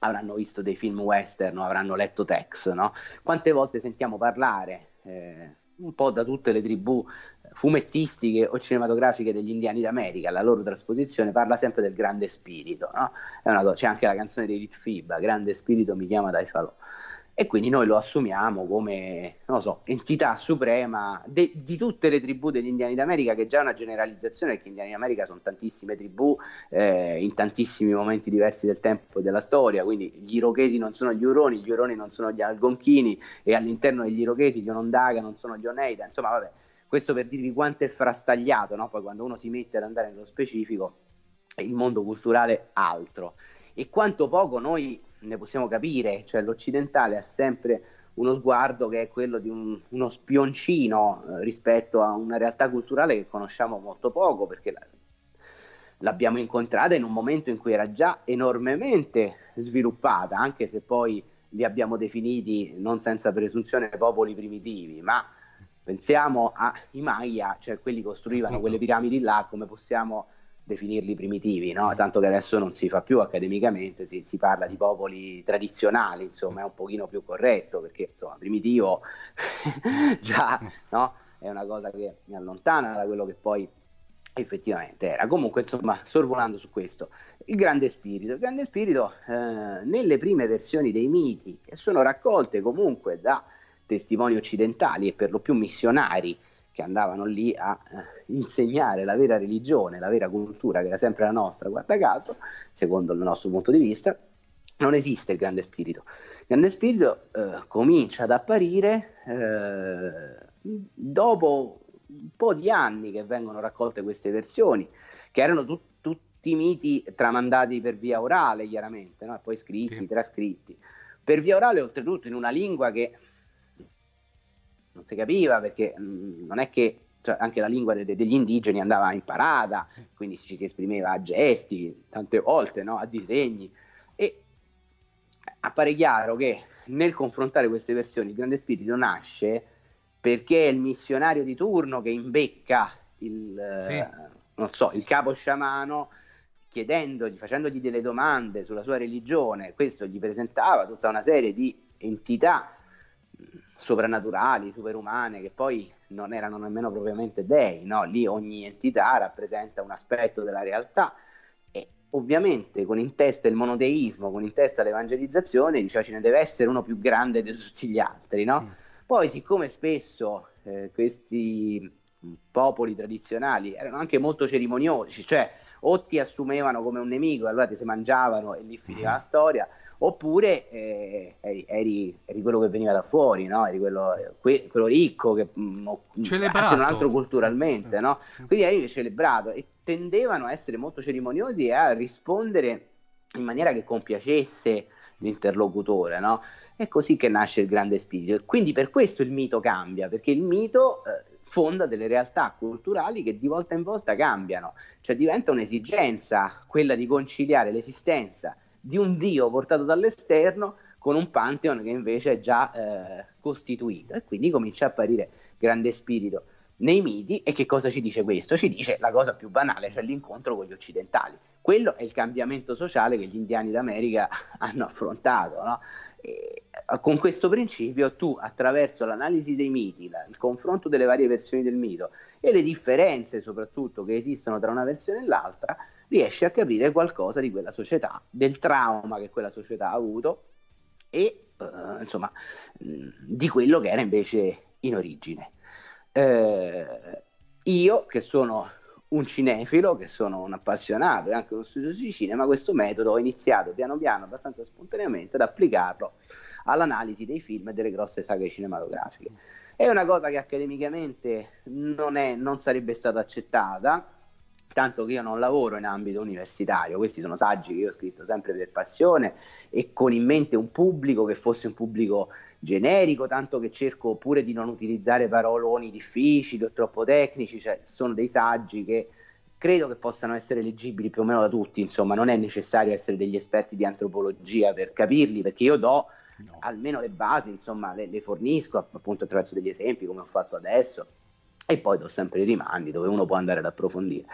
avranno visto dei film western o avranno letto Tex, no? Quante volte sentiamo parlare eh, un po' da tutte le tribù fumettistiche o cinematografiche degli indiani d'America, la loro trasposizione parla sempre del grande spirito, no? Cosa- c'è anche la canzone di Rit Fibba, Grande spirito mi chiama dai falò. E quindi noi lo assumiamo come, so, entità suprema de- di tutte le tribù degli indiani d'America, che già è una generalizzazione, perché gli indiani d'America sono tantissime tribù eh, in tantissimi momenti diversi del tempo e della storia, quindi gli irochesi non sono gli uroni, gli uroni non sono gli algonchini e all'interno degli irochesi gli onondaga non sono gli oneida, insomma vabbè, questo per dirvi quanto è frastagliato, no? poi quando uno si mette ad andare nello specifico, il mondo culturale altro e quanto poco noi ne possiamo capire, cioè l'occidentale ha sempre uno sguardo che è quello di un- uno spioncino eh, rispetto a una realtà culturale che conosciamo molto poco perché la- l'abbiamo incontrata in un momento in cui era già enormemente sviluppata, anche se poi li abbiamo definiti non senza presunzione popoli primitivi, ma pensiamo ai Maya, cioè quelli che costruivano quelle piramidi là, come possiamo definirli primitivi, no? tanto che adesso non si fa più accademicamente, si, si parla di popoli tradizionali, insomma è un pochino più corretto perché insomma primitivo *laughs* già no? è una cosa che mi allontana da quello che poi effettivamente era. Comunque insomma sorvolando su questo, il grande spirito, il grande spirito eh, nelle prime versioni dei miti che sono raccolte comunque da testimoni occidentali e per lo più missionari che andavano lì a eh, insegnare la vera religione, la vera cultura, che era sempre la nostra, guarda caso, secondo il nostro punto di vista, non esiste il grande spirito. Il grande spirito eh, comincia ad apparire eh, dopo un po' di anni che vengono raccolte queste versioni, che erano tu- tutti miti tramandati per via orale, chiaramente, no? Poi scritti, Sì. trascritti. Per via orale, oltretutto, in una lingua che non si capiva perché mh, non è che cioè, anche la lingua de- de- degli indigeni andava imparata, quindi ci si esprimeva a gesti tante volte, no? a disegni. E appare chiaro che nel confrontare queste versioni il grande spirito nasce perché è il missionario di turno che imbecca il, eh, Sì. non so, il capo sciamano chiedendogli, facendogli delle domande sulla sua religione, questo gli presentava tutta una serie di entità soprannaturali, superumane, che poi non erano nemmeno propriamente dei, no? Lì ogni entità rappresenta un aspetto della realtà e ovviamente con in testa il monoteismo, con in testa l'evangelizzazione, diceva ce ne deve essere uno più grande di tutti gli altri, no? Mm. Poi siccome spesso eh, questi popoli tradizionali erano anche molto cerimoniosi, cioè o ti assumevano come un nemico, allora ti si mangiavano e lì finiva la storia, oppure eh, eri, eri- quello che veniva da fuori, no? eri quello, que- quello ricco, che, mh, o- Celebrato. se non altro culturalmente, no? quindi eri celebrato e tendevano a essere molto cerimoniosi e a rispondere in maniera che compiacesse l'interlocutore, no? È così che nasce il grande spirito. Quindi per questo il mito cambia, perché il mito eh, fonda delle realtà culturali che di volta in volta cambiano, cioè diventa un'esigenza quella di conciliare l'esistenza di un dio portato dall'esterno con un pantheon che invece è già eh, costituito e quindi comincia a apparire grande spirito nei miti e che cosa ci dice questo? Ci dice la cosa più banale, cioè l'incontro con gli occidentali. Quello è il cambiamento sociale che gli indiani d'America *laughs* hanno affrontato. No? Eh, con questo principio tu attraverso l'analisi dei miti, la- il confronto delle varie versioni del mito e le differenze soprattutto che esistono tra una versione e l'altra, riesci a capire qualcosa di quella società, del trauma che quella società ha avuto e eh, insomma di quello che era invece in origine. Eh, io che sono un cinefilo, che sono un appassionato e anche uno studioso di cinema, questo metodo ho iniziato piano piano, abbastanza spontaneamente, ad applicarlo all'analisi dei film e delle grosse saghe cinematografiche. È una cosa che accademicamente non, è, non sarebbe stata accettata, tanto che io non lavoro in ambito universitario, questi sono saggi che io ho scritto sempre per passione e con in mente un pubblico che fosse un pubblico generico, tanto che cerco pure di non utilizzare paroloni difficili o troppo tecnici, cioè sono dei saggi che credo che possano essere leggibili più o meno da tutti, insomma non è necessario essere degli esperti di antropologia per capirli, perché io do No. almeno le basi, insomma le, le fornisco appunto attraverso degli esempi come ho fatto adesso e poi do sempre i rimandi dove uno può andare ad approfondire.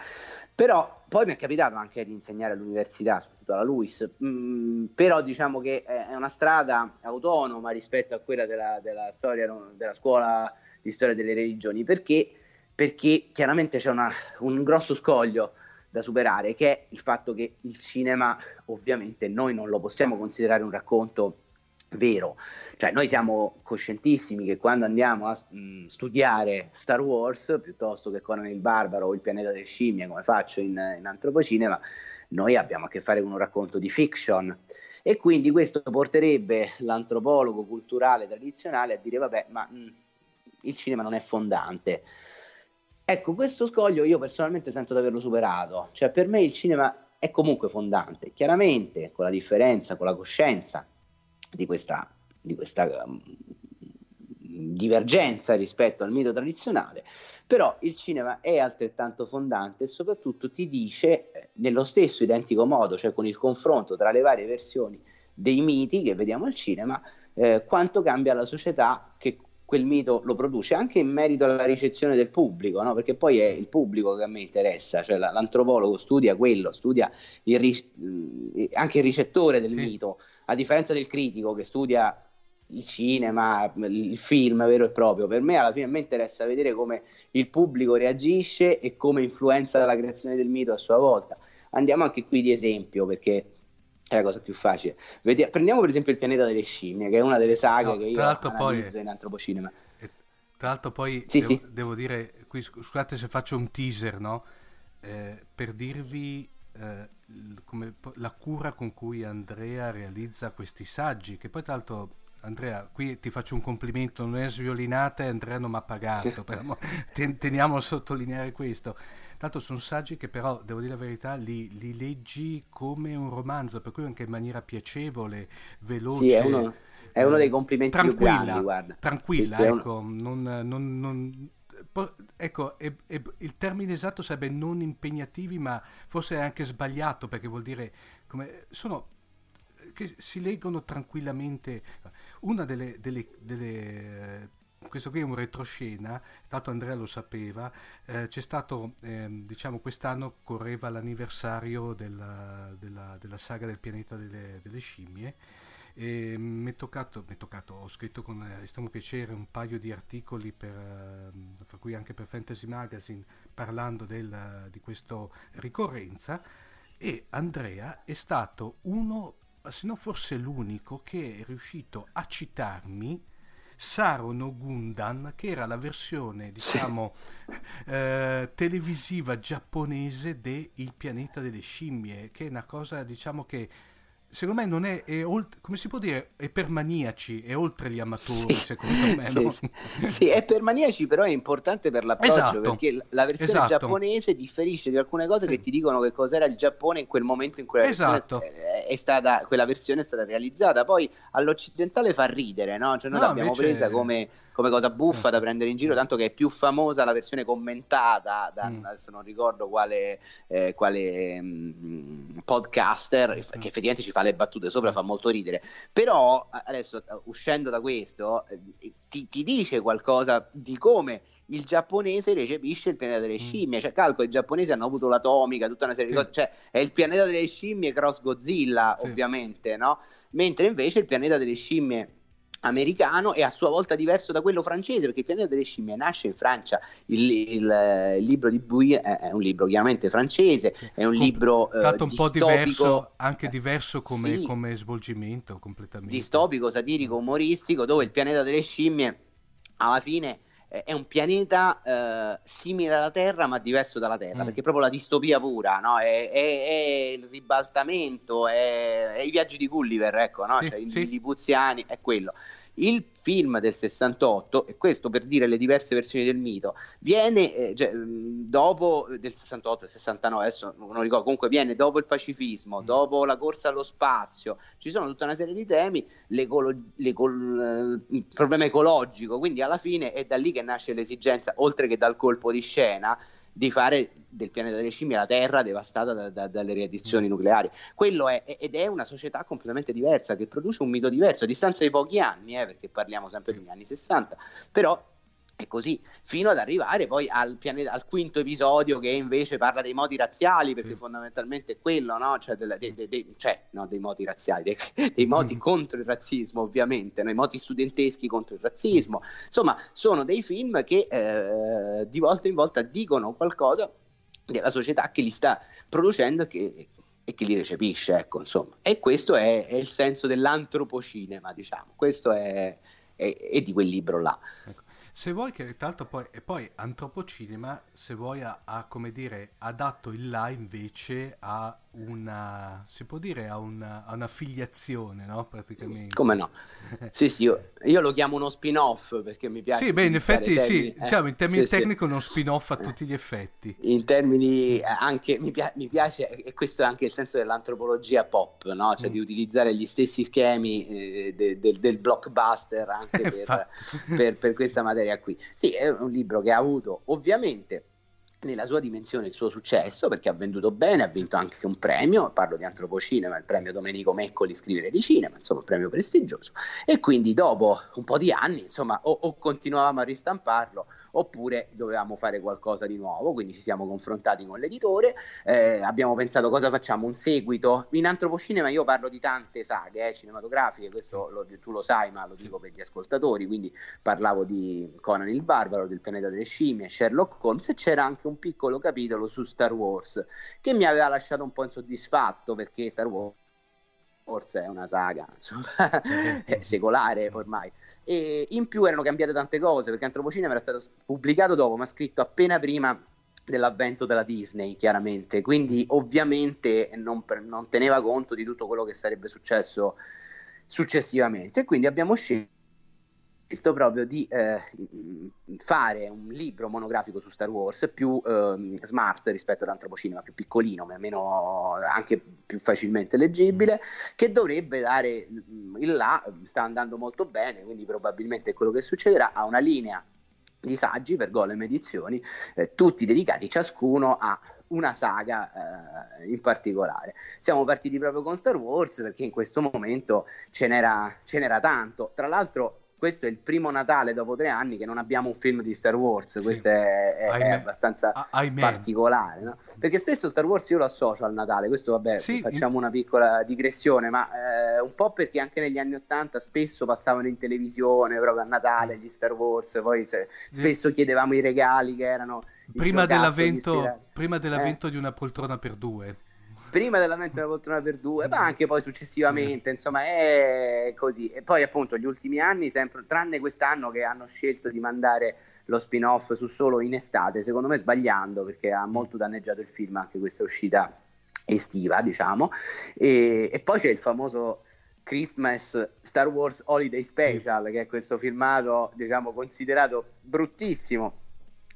Però poi mi è capitato anche di insegnare all'università, soprattutto alla LUIS, mm, però diciamo che è una strada autonoma rispetto a quella della, della storia, della scuola di storia delle religioni, perché, perché chiaramente c'è una- un grosso scoglio da superare, che è il fatto che il cinema ovviamente noi non lo possiamo considerare un racconto vero, cioè noi siamo coscientissimi che quando andiamo a mh, studiare Star Wars piuttosto che Conan il Barbaro o il pianeta delle scimmie come faccio in, in antropocinema, noi abbiamo a che fare con un racconto di fiction. E quindi questo porterebbe l'antropologo culturale tradizionale a dire vabbè ma mh, il cinema non è fondante. Ecco, questo scoglio io personalmente sento di averlo superato, cioè per me il cinema è comunque fondante, chiaramente con la differenza, con la coscienza di questa, di questa um, divergenza rispetto al mito tradizionale, però il cinema è altrettanto fondante e soprattutto ti dice eh, nello stesso identico modo, cioè con il confronto tra le varie versioni dei miti che vediamo al cinema, eh, quanto cambia la società che quel mito lo produce, anche in merito alla ricezione del pubblico, no? perché poi è il pubblico che a me interessa, cioè la- l'antropologo studia quello, studia il ri- mh, anche il ricettore del Sì. mito, a differenza del critico che studia il cinema, il film vero e proprio, per me alla fine me interessa vedere come il pubblico reagisce e come influenza la creazione del mito a sua volta. Andiamo anche qui di esempio perché è la cosa più facile. Vedi- prendiamo per esempio il pianeta delle scimmie, che è una delle saghe No, che io l'altro poi- in antropocinema. E tra l'altro poi Sì, devo, sì. devo dire, qui sc- scusate se faccio un teaser, no? Eh, per dirvi eh, come la cura con cui Andrea realizza questi saggi, che poi tra l'altro Andrea, qui ti faccio un complimento, non è sviolinata e Andrea non mi ha pagato, *laughs* però mo- ten- teniamo a sottolineare questo. Tanto sono saggi che però, devo dire la verità, li, li leggi come un romanzo, per cui anche in maniera piacevole, veloce. Sì, è uno, è uno eh, dei complimenti più grandi, guarda. Tranquilla, Sì, sì, è uno- ecco, non, non- non- ecco, e- e- il termine esatto sarebbe non impegnativi, ma forse è anche sbagliato perché vuol dire come sono che si leggono tranquillamente. Una delle, delle- delle- questo qui è un retroscena, tanto Andrea lo sapeva, eh, c'è stato, ehm, diciamo, quest'anno correva l'anniversario della, della- della saga del pianeta delle, delle scimmie e mi è toccato, mi è toccato, ho scritto con eh, estremo piacere un paio di articoli per, ehm, fra cui anche per Fantasy Magazine parlando del- di questa ricorrenza. E Andrea è stato uno, se non forse l'unico, che è riuscito a citarmi Sarono Gundan, che era la versione, diciamo, eh, televisiva giapponese de Il pianeta delle scimmie, che è una cosa, diciamo, che secondo me non è, è olt- come si può dire, è per maniaci, è oltre gli amatori, Sì, secondo me, *laughs* sì, no? sì. Sì, è per maniaci, però è importante per l'approccio Esatto. perché la versione Esatto. giapponese differisce di alcune cose che ti dicono che cos'era il Giappone in quel momento in cui Esatto. è- è stata, quella versione è stata realizzata. Poi all'occidentale fa ridere, no? Cioè noi No, l'abbiamo invece- presa come, come cosa buffa da prendere in giro, tanto che è più famosa la versione commentata da Mm. adesso non ricordo quale, eh, quale mm, podcaster Mm. che effettivamente ci fa le battute sopra, fa molto ridere. Però adesso eh, uscendo da questo eh, ti, ti dice qualcosa di come il giapponese recepisce il pianeta delle scimmie. Cioè, calcolo, i giapponesi hanno avuto l'atomica, tutta una serie Mm. Sì. di cose. Cioè, è il pianeta delle scimmie cross Godzilla, Sì. ovviamente, no? Mentre invece il pianeta delle scimmie americano è a sua volta diverso da quello francese perché il pianeta delle scimmie nasce in Francia il, il- il libro di Bouy è, un libro chiaramente francese è un Com- libro eh, Tanto un po' diverso, anche diverso come, Sì. come svolgimento completamente. distopico, satirico, umoristico, dove il pianeta delle scimmie alla fine eh, è un pianeta eh, simile alla Terra ma diverso dalla Terra, Mm. perché è proprio la distopia pura, no? è, è- è il ribaltamento, è, è i viaggi di Gulliver, ecco, no? Sì, Cioè, i sì. Lillipuziani, è quello. Il film del 68, e questo per dire le diverse versioni del mito, viene eh, cioè, mh, dopo eh, del 68 e 69, adesso non ricordo, comunque viene dopo il pacifismo, dopo la corsa allo spazio, ci sono tutta una serie di temi, eh, il problema ecologico, quindi alla fine è da lì che nasce l'esigenza, oltre che dal colpo di scena, di fare del pianeta delle scimmie la Terra devastata da- da- dalle riedizioni nucleari. Quello è, ed è una società completamente diversa che produce un mito diverso a distanza di pochi anni, eh, perché parliamo sempre degli anni 60, però è così, fino ad arrivare poi al, pianeta- al quinto episodio che invece parla dei moti razziali, perché fondamentalmente è quello, no? Cioè, della- dei, dei- dei- cioè, no, dei moti razziali, dei, *laughs* dei moti Mm. contro il razzismo, ovviamente, no? i moti studenteschi contro il razzismo. Insomma, sono dei film che eh, di volta in volta dicono qualcosa della società che li sta producendo e che, e che li recepisce, ecco, insomma. E questo è, è il senso dell'antropocinema, diciamo. Questo è, è- è di quel libro là. Ecco. Se vuoi che tra l'altro poi, e poi Antropocinema, se vuoi ha, ha, come dire, ha dato il là invece a una, si può dire, a una, a una filiazione, no? Praticamente. Come no? *laughs* Sì, sì, io, io lo chiamo uno spin-off perché mi piace. Sì, beh, in effetti sì, termini, eh, diciamo in termini sì, sì. tecnici uno spin-off a tutti gli effetti. in termini eh, anche mi, pia- mi piace e questo è anche il senso dell'antropologia pop no? cioè Mm. di utilizzare gli stessi schemi eh, de- del- del blockbuster anche *laughs* per, per- per questa materia qui sì è un libro che ha avuto ovviamente nella sua dimensione il suo successo perché ha venduto bene, ha vinto anche un premio, parlo di Antropocinema, il premio Domenico Meccoli scrivere di cinema, insomma un premio prestigioso. E quindi dopo un po' di anni insomma o, o continuavamo a ristamparlo oppure dovevamo fare qualcosa di nuovo, quindi ci siamo confrontati con l'editore, eh, abbiamo pensato cosa facciamo, un seguito, in Antropocinema io parlo di tante saghe eh, cinematografiche, questo lo- tu lo sai ma lo dico per gli ascoltatori, quindi parlavo di Conan il Barbaro, del pianeta delle scimmie, Sherlock Holmes e c'era anche un piccolo capitolo su Star Wars che mi aveva lasciato un po' insoddisfatto perché Star Wars forse è una saga insomma, *laughs* secolare ormai. E in più erano cambiate tante cose perché Antropocinema era stato pubblicato dopo ma scritto appena prima dell'avvento della Disney chiaramente. Quindi ovviamente non, non teneva conto di tutto quello che sarebbe successo successivamente. Quindi abbiamo scelto proprio di eh, fare un libro monografico su Star Wars più ehm, smart rispetto all'antropocinema, più piccolino, ma meno anche più facilmente leggibile, che dovrebbe dare mm, il là, sta andando molto bene, quindi probabilmente è quello che succederà, a una linea di saggi per Golem Edizioni, eh, tutti dedicati ciascuno a una saga eh, in particolare. Siamo partiti proprio con Star Wars perché in questo momento ce n'era, ce n'era tanto. Tra l'altro, questo è il primo Natale dopo tre anni che non abbiamo un film di Star Wars. Sì. Questo è, è- è Ahimè. abbastanza Ah, ahimè. particolare, no? Perché spesso Star Wars io lo associo al Natale, questo vabbè, Sì, facciamo una piccola digressione, ma eh, un po' perché anche negli anni Ottanta spesso passavano in televisione proprio a Natale gli Star Wars, poi cioè, spesso chiedevamo i regali che erano i Prima dell'avvento, prima Eh. dell'avvento di una poltrona per due. Prima dell'avvento della poltrona per due, ma anche poi successivamente, insomma, è così. E poi appunto gli ultimi anni, sempre, tranne quest'anno che hanno scelto di mandare lo spin-off su solo in estate, secondo me sbagliando perché ha molto danneggiato il film anche questa uscita estiva, diciamo. E, e poi c'è il famoso Christmas Star Wars Holiday Special, che è questo filmato, diciamo, considerato bruttissimo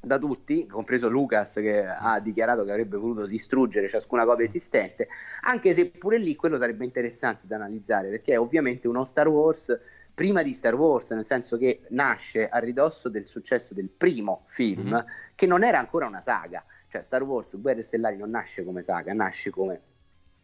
da tutti, compreso Lucas che ha dichiarato che avrebbe voluto distruggere ciascuna copia esistente, anche se pure lì quello sarebbe interessante da analizzare, perché è ovviamente uno Star Wars prima di Star Wars, nel senso che nasce a ridosso del successo del primo film, Mhm. che non era ancora una saga, cioè Star Wars Guerre Stellari non nasce come saga, nasce come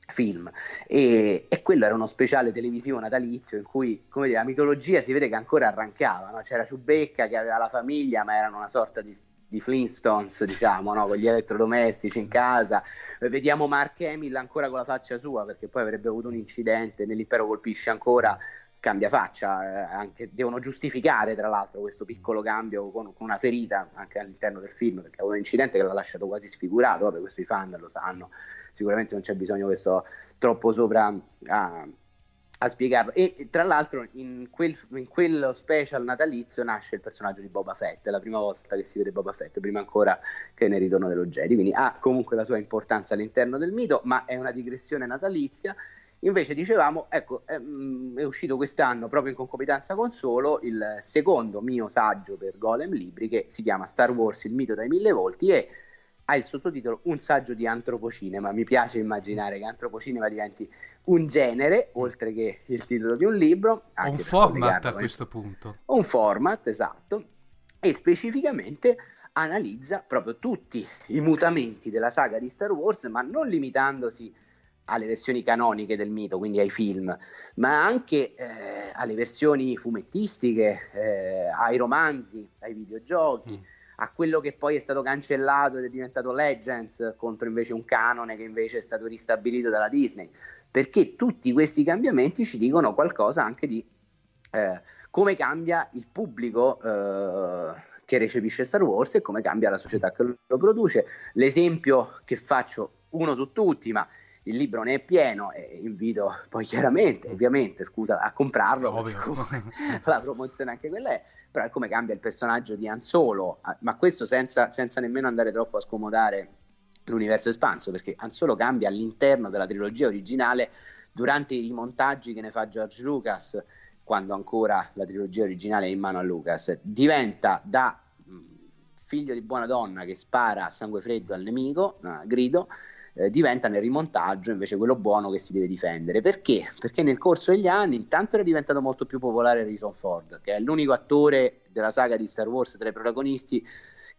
film e, e quello era uno speciale televisivo natalizio in cui come dire, la mitologia si vede che ancora arrancava no? c'era Ciubecca che aveva la famiglia ma erano una sorta di, di Flintstones diciamo no? con gli elettrodomestici in casa. Vediamo Mark Hamill ancora con la faccia sua perché poi avrebbe avuto un incidente nell'impero colpisce ancora cambia faccia, eh, anche, devono giustificare tra l'altro questo piccolo cambio con, con, una ferita anche all'interno del film perché ha avuto un incidente che l'ha lasciato quasi sfigurato, vabbè questo i fan lo sanno, sicuramente non c'è bisogno che sto troppo sopra a, a spiegarlo. E, tra l'altro in, quel, in quello special natalizio nasce il personaggio di Boba Fett, è la prima volta che si vede Boba Fett, prima ancora che nel ritorno dello Jedi, quindi ha comunque la sua importanza all'interno del mito, ma è una digressione natalizia. Invece dicevamo, ecco, è, mm, è, uscito quest'anno proprio in concomitanza con Solo il secondo mio saggio per Golem Libri che si chiama Star Wars, il mito dai mille volti e ha il sottotitolo Un saggio di antropocinema. Mi piace immaginare che antropocinema diventi un genere, oltre che il titolo di un libro. un format a questo punto. Un format, esatto. E specificamente analizza proprio tutti i mutamenti della saga di Star Wars, ma non limitandosi alle versioni canoniche del mito, quindi ai film, ma anche eh, alle versioni fumettistiche, eh, ai romanzi, ai videogiochi, mm. A quello che poi è stato cancellato ed è diventato Legends contro invece un canone che invece è stato ristabilito dalla Disney, perché tutti questi cambiamenti ci dicono qualcosa anche di eh, come cambia il pubblico eh, che recepisce Star Wars e come cambia la società che lo produce. L'esempio che faccio, uno su tutti, ma il libro ne è pieno e invito poi chiaramente, ovviamente, scusa, a comprarlo, *laughs* la promozione anche quella è, però è come cambia il personaggio di Anzolo, ma questo senza, senza nemmeno andare troppo a scomodare l'universo espanso, perché Anzolo cambia all'interno della trilogia originale durante i rimontaggi che ne fa George Lucas, quando ancora la trilogia originale è in mano a Lucas, diventa da figlio di buona donna che spara a sangue freddo al nemico, a grido, eh, diventa nel rimontaggio invece quello buono che si deve difendere. Perché? Perché nel corso degli anni intanto era diventato molto più popolare Harrison Ford, che è l'unico attore della saga di Star Wars tra i protagonisti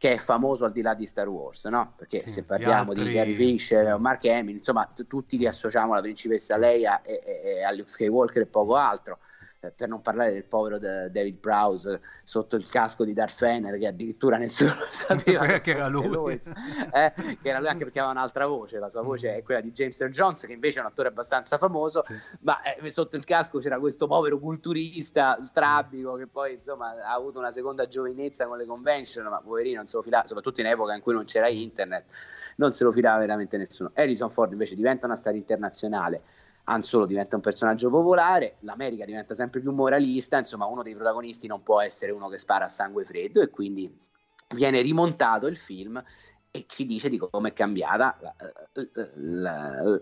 che è famoso al di là di Star Wars, no? Perché sì, se parliamo altri... di Gary Fisher o Mark Hamill, insomma, t- tutti li associamo alla principessa Leia e, e, e a Luke Skywalker e poco altro. Per non parlare del povero de- David Prowse sotto il casco di Darth Fener che addirittura *laughs* nessuno sapeva che, che era lui, lui eh, che era lui anche perché aveva un'altra voce la sua voce è quella di James Earl Jones che invece è un attore abbastanza famoso sì. ma eh, sotto il casco c'era questo povero culturista strabico che poi insomma ha avuto una seconda giovinezza con le convention ma poverino non se lo filava soprattutto in epoca in cui non c'era internet non se lo filava veramente nessuno. Harrison Ford invece diventa una star internazionale Han Solo diventa un personaggio popolare, l'America diventa sempre più moralista, insomma uno dei protagonisti non può essere uno che spara a sangue freddo e quindi viene rimontato il film e ci dice di come è cambiata la, la,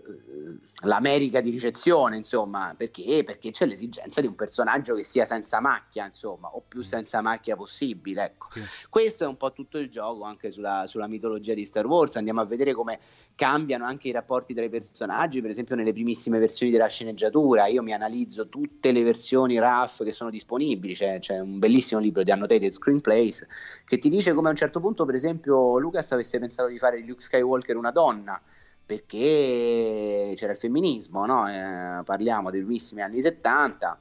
l'America di ricezione, insomma, perché? Perché c'è l'esigenza di un personaggio che sia senza macchia, insomma, o più senza macchia possibile. Ecco. Sì. Questo è un po' tutto il gioco anche sulla, sulla, mitologia di Star Wars. Andiamo a vedere come cambiano anche i rapporti tra i personaggi, per esempio nelle primissime versioni della sceneggiatura. Io mi analizzo tutte le versioni RAF che sono disponibili, c'è, c'è un bellissimo libro di Annotated Screenplays che ti dice come a un certo punto, per esempio, Lucas avesse pensato di fare Luke Skywalker una donna perché c'era il femminismo, no? eh, parliamo dei primissimi anni 70,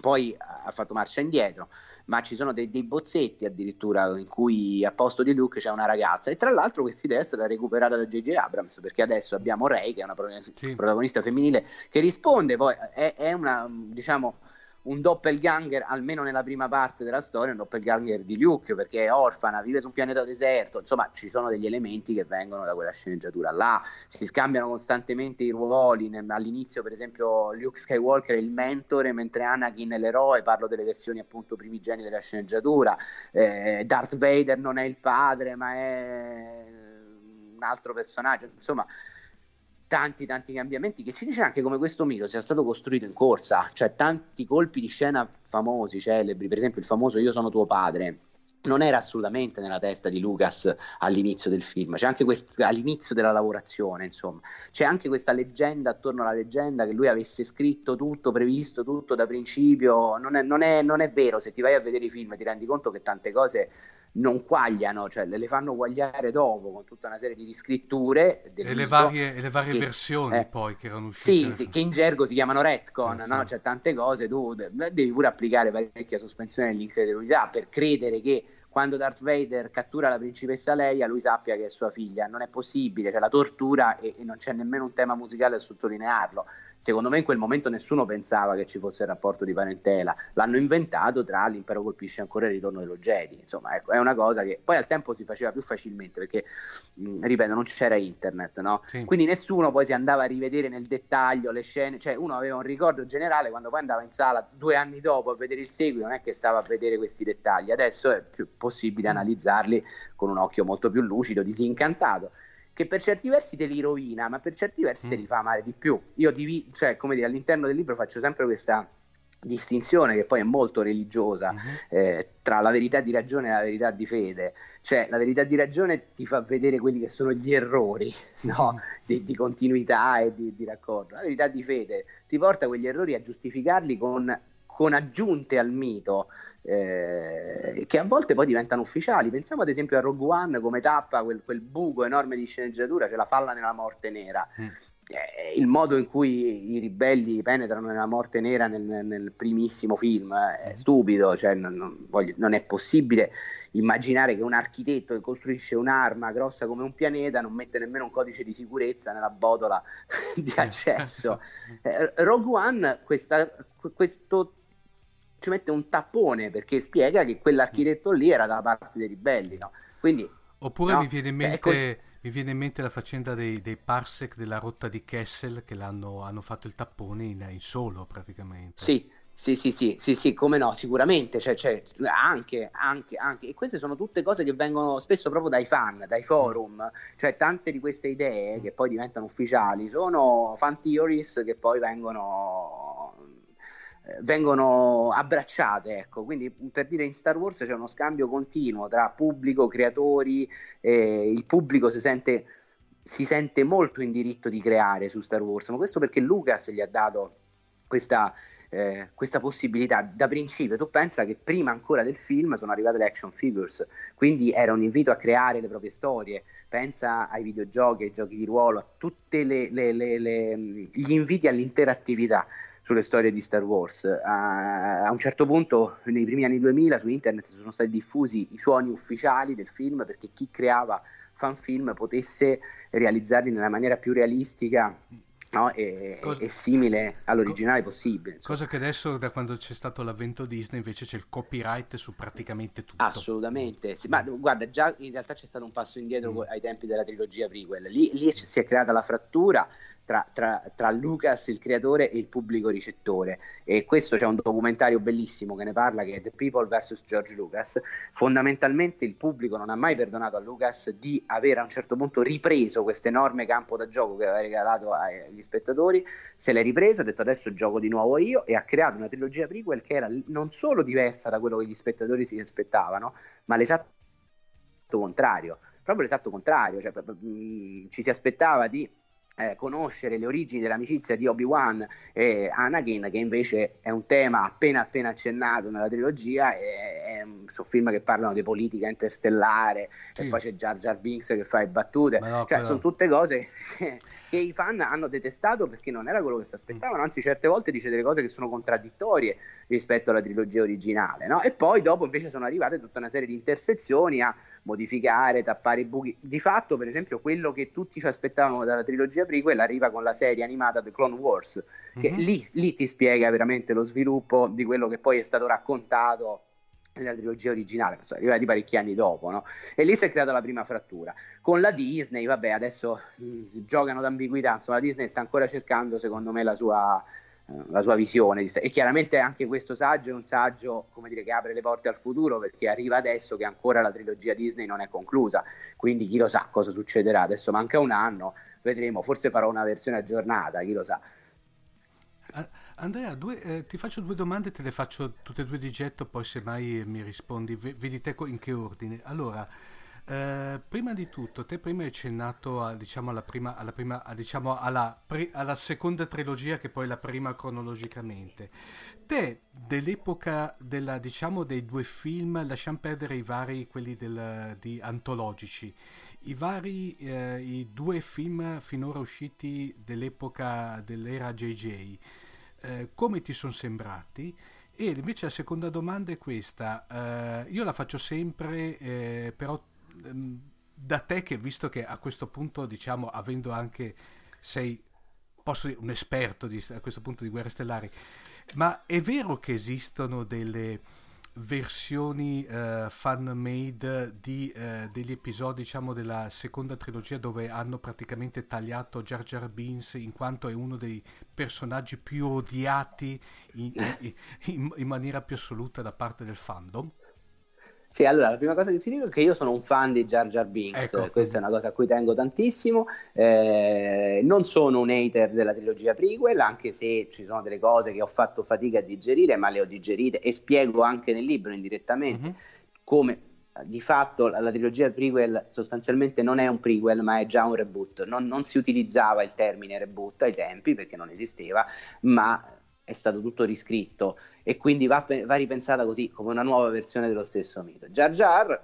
poi ha fatto marcia indietro, ma ci sono dei, dei, bozzetti addirittura in cui a posto di Luke c'è una ragazza e tra l'altro questa idea è stata recuperata da J.J. Abrams perché adesso abbiamo Rey che è una protagonista, sì. femminile che risponde, poi è, è una diciamo un doppelganger, almeno nella prima parte della storia, un doppelganger di Luke, perché è orfana, vive su un pianeta deserto, insomma ci sono degli elementi che vengono da quella sceneggiatura là, si scambiano costantemente i ruoli, all'inizio per esempio Luke Skywalker è il mentore, mentre Anakin è l'eroe, parlo delle versioni appunto primigeni della sceneggiatura, eh, Darth Vader non è il padre, ma è un altro personaggio, insomma tanti tanti cambiamenti che ci dice anche come questo mito sia stato costruito in corsa, cioè tanti colpi di scena famosi, celebri, per esempio il famoso Io sono tuo padre, non era assolutamente nella testa di Lucas all'inizio del film, c'è anche quest- all'inizio della lavorazione, insomma, c'è anche questa leggenda attorno alla leggenda che lui avesse scritto tutto, previsto tutto da principio, non è, non è, non è vero, se ti vai a vedere i film ti rendi conto che tante cose non quagliano, cioè le, le fanno quagliare dopo con tutta una serie di riscritture E le varie, e le varie che- versioni eh, poi che erano uscite. sì, sì, che in gergo si chiamano retcon, Sì, no? sì. C'è tante cose, tu de- devi pure applicare parecchia sospensione dell'incredulità per credere che quando Darth Vader cattura la principessa Leia lui sappia che è sua figlia, non è possibile, c'è la tortura e, e non c'è nemmeno un tema musicale a sottolinearlo. Secondo me in quel momento nessuno pensava che ci fosse il rapporto di parentela, l'hanno inventato tra l'impero colpisce ancora il ritorno dello Jedi, insomma ecco, è una cosa che poi al tempo si faceva più facilmente perché, mh, ripeto, non c'era internet, no? Sì. Quindi nessuno poi si andava a rivedere nel dettaglio le scene, cioè uno aveva un ricordo generale quando poi andava in sala due anni dopo a vedere il seguito, non è che stava a vedere questi dettagli, adesso è più possibile analizzarli con un occhio molto più lucido, disincantato, che per certi versi te li rovina, ma per certi versi te li fa amare di più. Io divi- cioè, come dire, all'interno del libro faccio sempre questa distinzione che poi è molto religiosa Mhm. eh, tra la verità di ragione e la verità di fede. Cioè, la verità di ragione ti fa vedere quelli che sono gli errori *laughs* no? di, di continuità e di, di raccordo. La verità di fede ti porta quegli errori a giustificarli con, con aggiunte al mito. eh, che a volte poi diventano ufficiali. Pensiamo ad esempio a Rogue One come tappa quel, quel buco enorme di sceneggiatura, c'è la falla nella morte nera. Mm. Eh, il modo in cui i ribelli penetrano nella morte nera nel, nel primissimo film è stupido, cioè non, non voglio- non è possibile immaginare che un architetto che costruisce un'arma grossa come un pianeta non mette nemmeno un codice di sicurezza nella botola *laughs* di accesso. *laughs* Eh, Rogue One questa- questo ci mette un tappone perché spiega che quell'architetto lì era dalla parte dei ribelli, no? Quindi Oppure No, mi, viene in cioè, mente, così. mi viene in mente la faccenda dei, dei parsec della rotta di Kessel che l'hanno, hanno fatto il tappone in, in solo praticamente. Sì, sì, sì, sì, sì, sì, come no, sicuramente, cioè, cioè, anche, anche, anche, e queste sono tutte cose che vengono spesso proprio dai fan, dai forum, cioè tante di queste idee che poi diventano ufficiali sono fan theories che poi vengono, vengono abbracciate, ecco, quindi per dire in Star Wars c'è uno scambio continuo tra pubblico, creatori, eh, il pubblico si sente si sente molto in diritto di creare su Star Wars, ma questo perché Lucas gli ha dato questa, eh, questa possibilità da principio. Tu pensa che prima ancora del film sono arrivate le action figures, quindi era un invito a creare le proprie storie. Pensa ai videogiochi, ai giochi di ruolo, a tutti gli inviti all'interattività sulle storie di Star Wars. A, a un certo punto, nei primi anni 2000, su internet sono stati diffusi i suoni ufficiali del film perché chi creava fanfilm potesse realizzarli nella maniera più realistica no? e, Cosa- e simile all'originale possibile. insomma. Cosa che adesso, da quando c'è stato l'avvento Disney, invece c'è il copyright su praticamente tutto. Assolutamente, sì, ma guarda, già in realtà c'è stato un passo indietro co- ai tempi della trilogia prequel. Lì, lì si è creata la frattura tra, tra- tra Lucas, il creatore, e il pubblico ricettore. E questo c'è un documentario bellissimo che ne parla, che è The People vs. George Lucas. Fondamentalmente il pubblico non ha mai perdonato a Lucas di aver a un certo punto ripreso questo enorme campo da gioco che aveva regalato agli spettatori, se l'è ripreso, ha detto adesso gioco di nuovo io e ha creato una trilogia prequel che era non solo diversa da quello che gli spettatori si aspettavano, ma l'esatto contrario, proprio l'esatto contrario, cioè, ci si aspettava di eh, conoscere le origini dell'amicizia di Obi-Wan e Anakin, che invece è un tema appena appena accennato nella trilogia, e- è, sono film che parlano di politica interstellare, Sì. e poi c'è Jar Jar Binks che fa le battute, no, cioè quello- sono tutte cose che, che i fan hanno detestato perché non era quello che si aspettavano, anzi certe volte dice delle cose che sono contraddittorie rispetto alla trilogia originale, no? E poi dopo invece sono arrivate tutta una serie di intersezioni a modificare, tappare i buchi. Di fatto, per esempio, quello che tutti ci aspettavamo dalla trilogia prequel arriva con la serie animata The Clone Wars, che Mhm. lì, lì ti spiega veramente lo sviluppo di quello che poi è stato raccontato nella trilogia originale, sono arrivati parecchi anni dopo, no? E lì si è creata la prima frattura. Con la Disney, vabbè, adesso mh, si giocano d'ambiguità, insomma, la Disney sta ancora cercando, secondo me, la sua, la sua visione. E chiaramente anche questo saggio è un saggio, come dire, che apre le porte al futuro, perché arriva adesso che ancora la trilogia Disney non è conclusa, quindi chi lo sa cosa succederà. Adesso manca un anno, vedremo, forse farò una versione aggiornata, chi lo sa. Andrea, due- eh, ti faccio due domande, te le faccio tutte e due di getto, poi semmai mi rispondi, ve- vedi te in che ordine. Allora, Eh, prima di tutto, te prima hai accennato a, diciamo, alla, prima, alla, prima, a, diciamo, alla, pre- alla seconda trilogia, che poi è la prima cronologicamente. Te, dell'epoca della, diciamo, dei due film, lasciamo perdere i vari, quelli del, di antologici, i vari, eh, i due film finora usciti dell'epoca dell'era JJ, eh, come ti sono sembrati? E invece la seconda domanda è questa, eh, io la faccio sempre, eh, però da te che visto che a questo punto, diciamo, avendo anche, sei, posso dire, un esperto di, a questo punto di Guerre Stellari, ma è vero che esistono delle versioni eh, fan-made di, eh, degli episodi, diciamo, della seconda trilogia dove hanno praticamente tagliato Jar Jar Binks in quanto è uno dei personaggi più odiati in, in, in maniera più assoluta da parte del fandom? Sì, allora la prima cosa che ti dico è che io sono un fan di Jar Jar Binks, Ecco. questa è una cosa a cui tengo tantissimo. Eh, non sono un hater della trilogia prequel, anche se ci sono delle cose che ho fatto fatica a digerire, ma le ho digerite e spiego anche nel libro indirettamente Mhm. come eh, di fatto la, la trilogia prequel sostanzialmente non è un prequel, ma è già un reboot. Non, non si utilizzava il termine reboot ai tempi perché non esisteva, ma è stato tutto riscritto e quindi va, va ripensata così come una nuova versione dello stesso mito. Jar Jar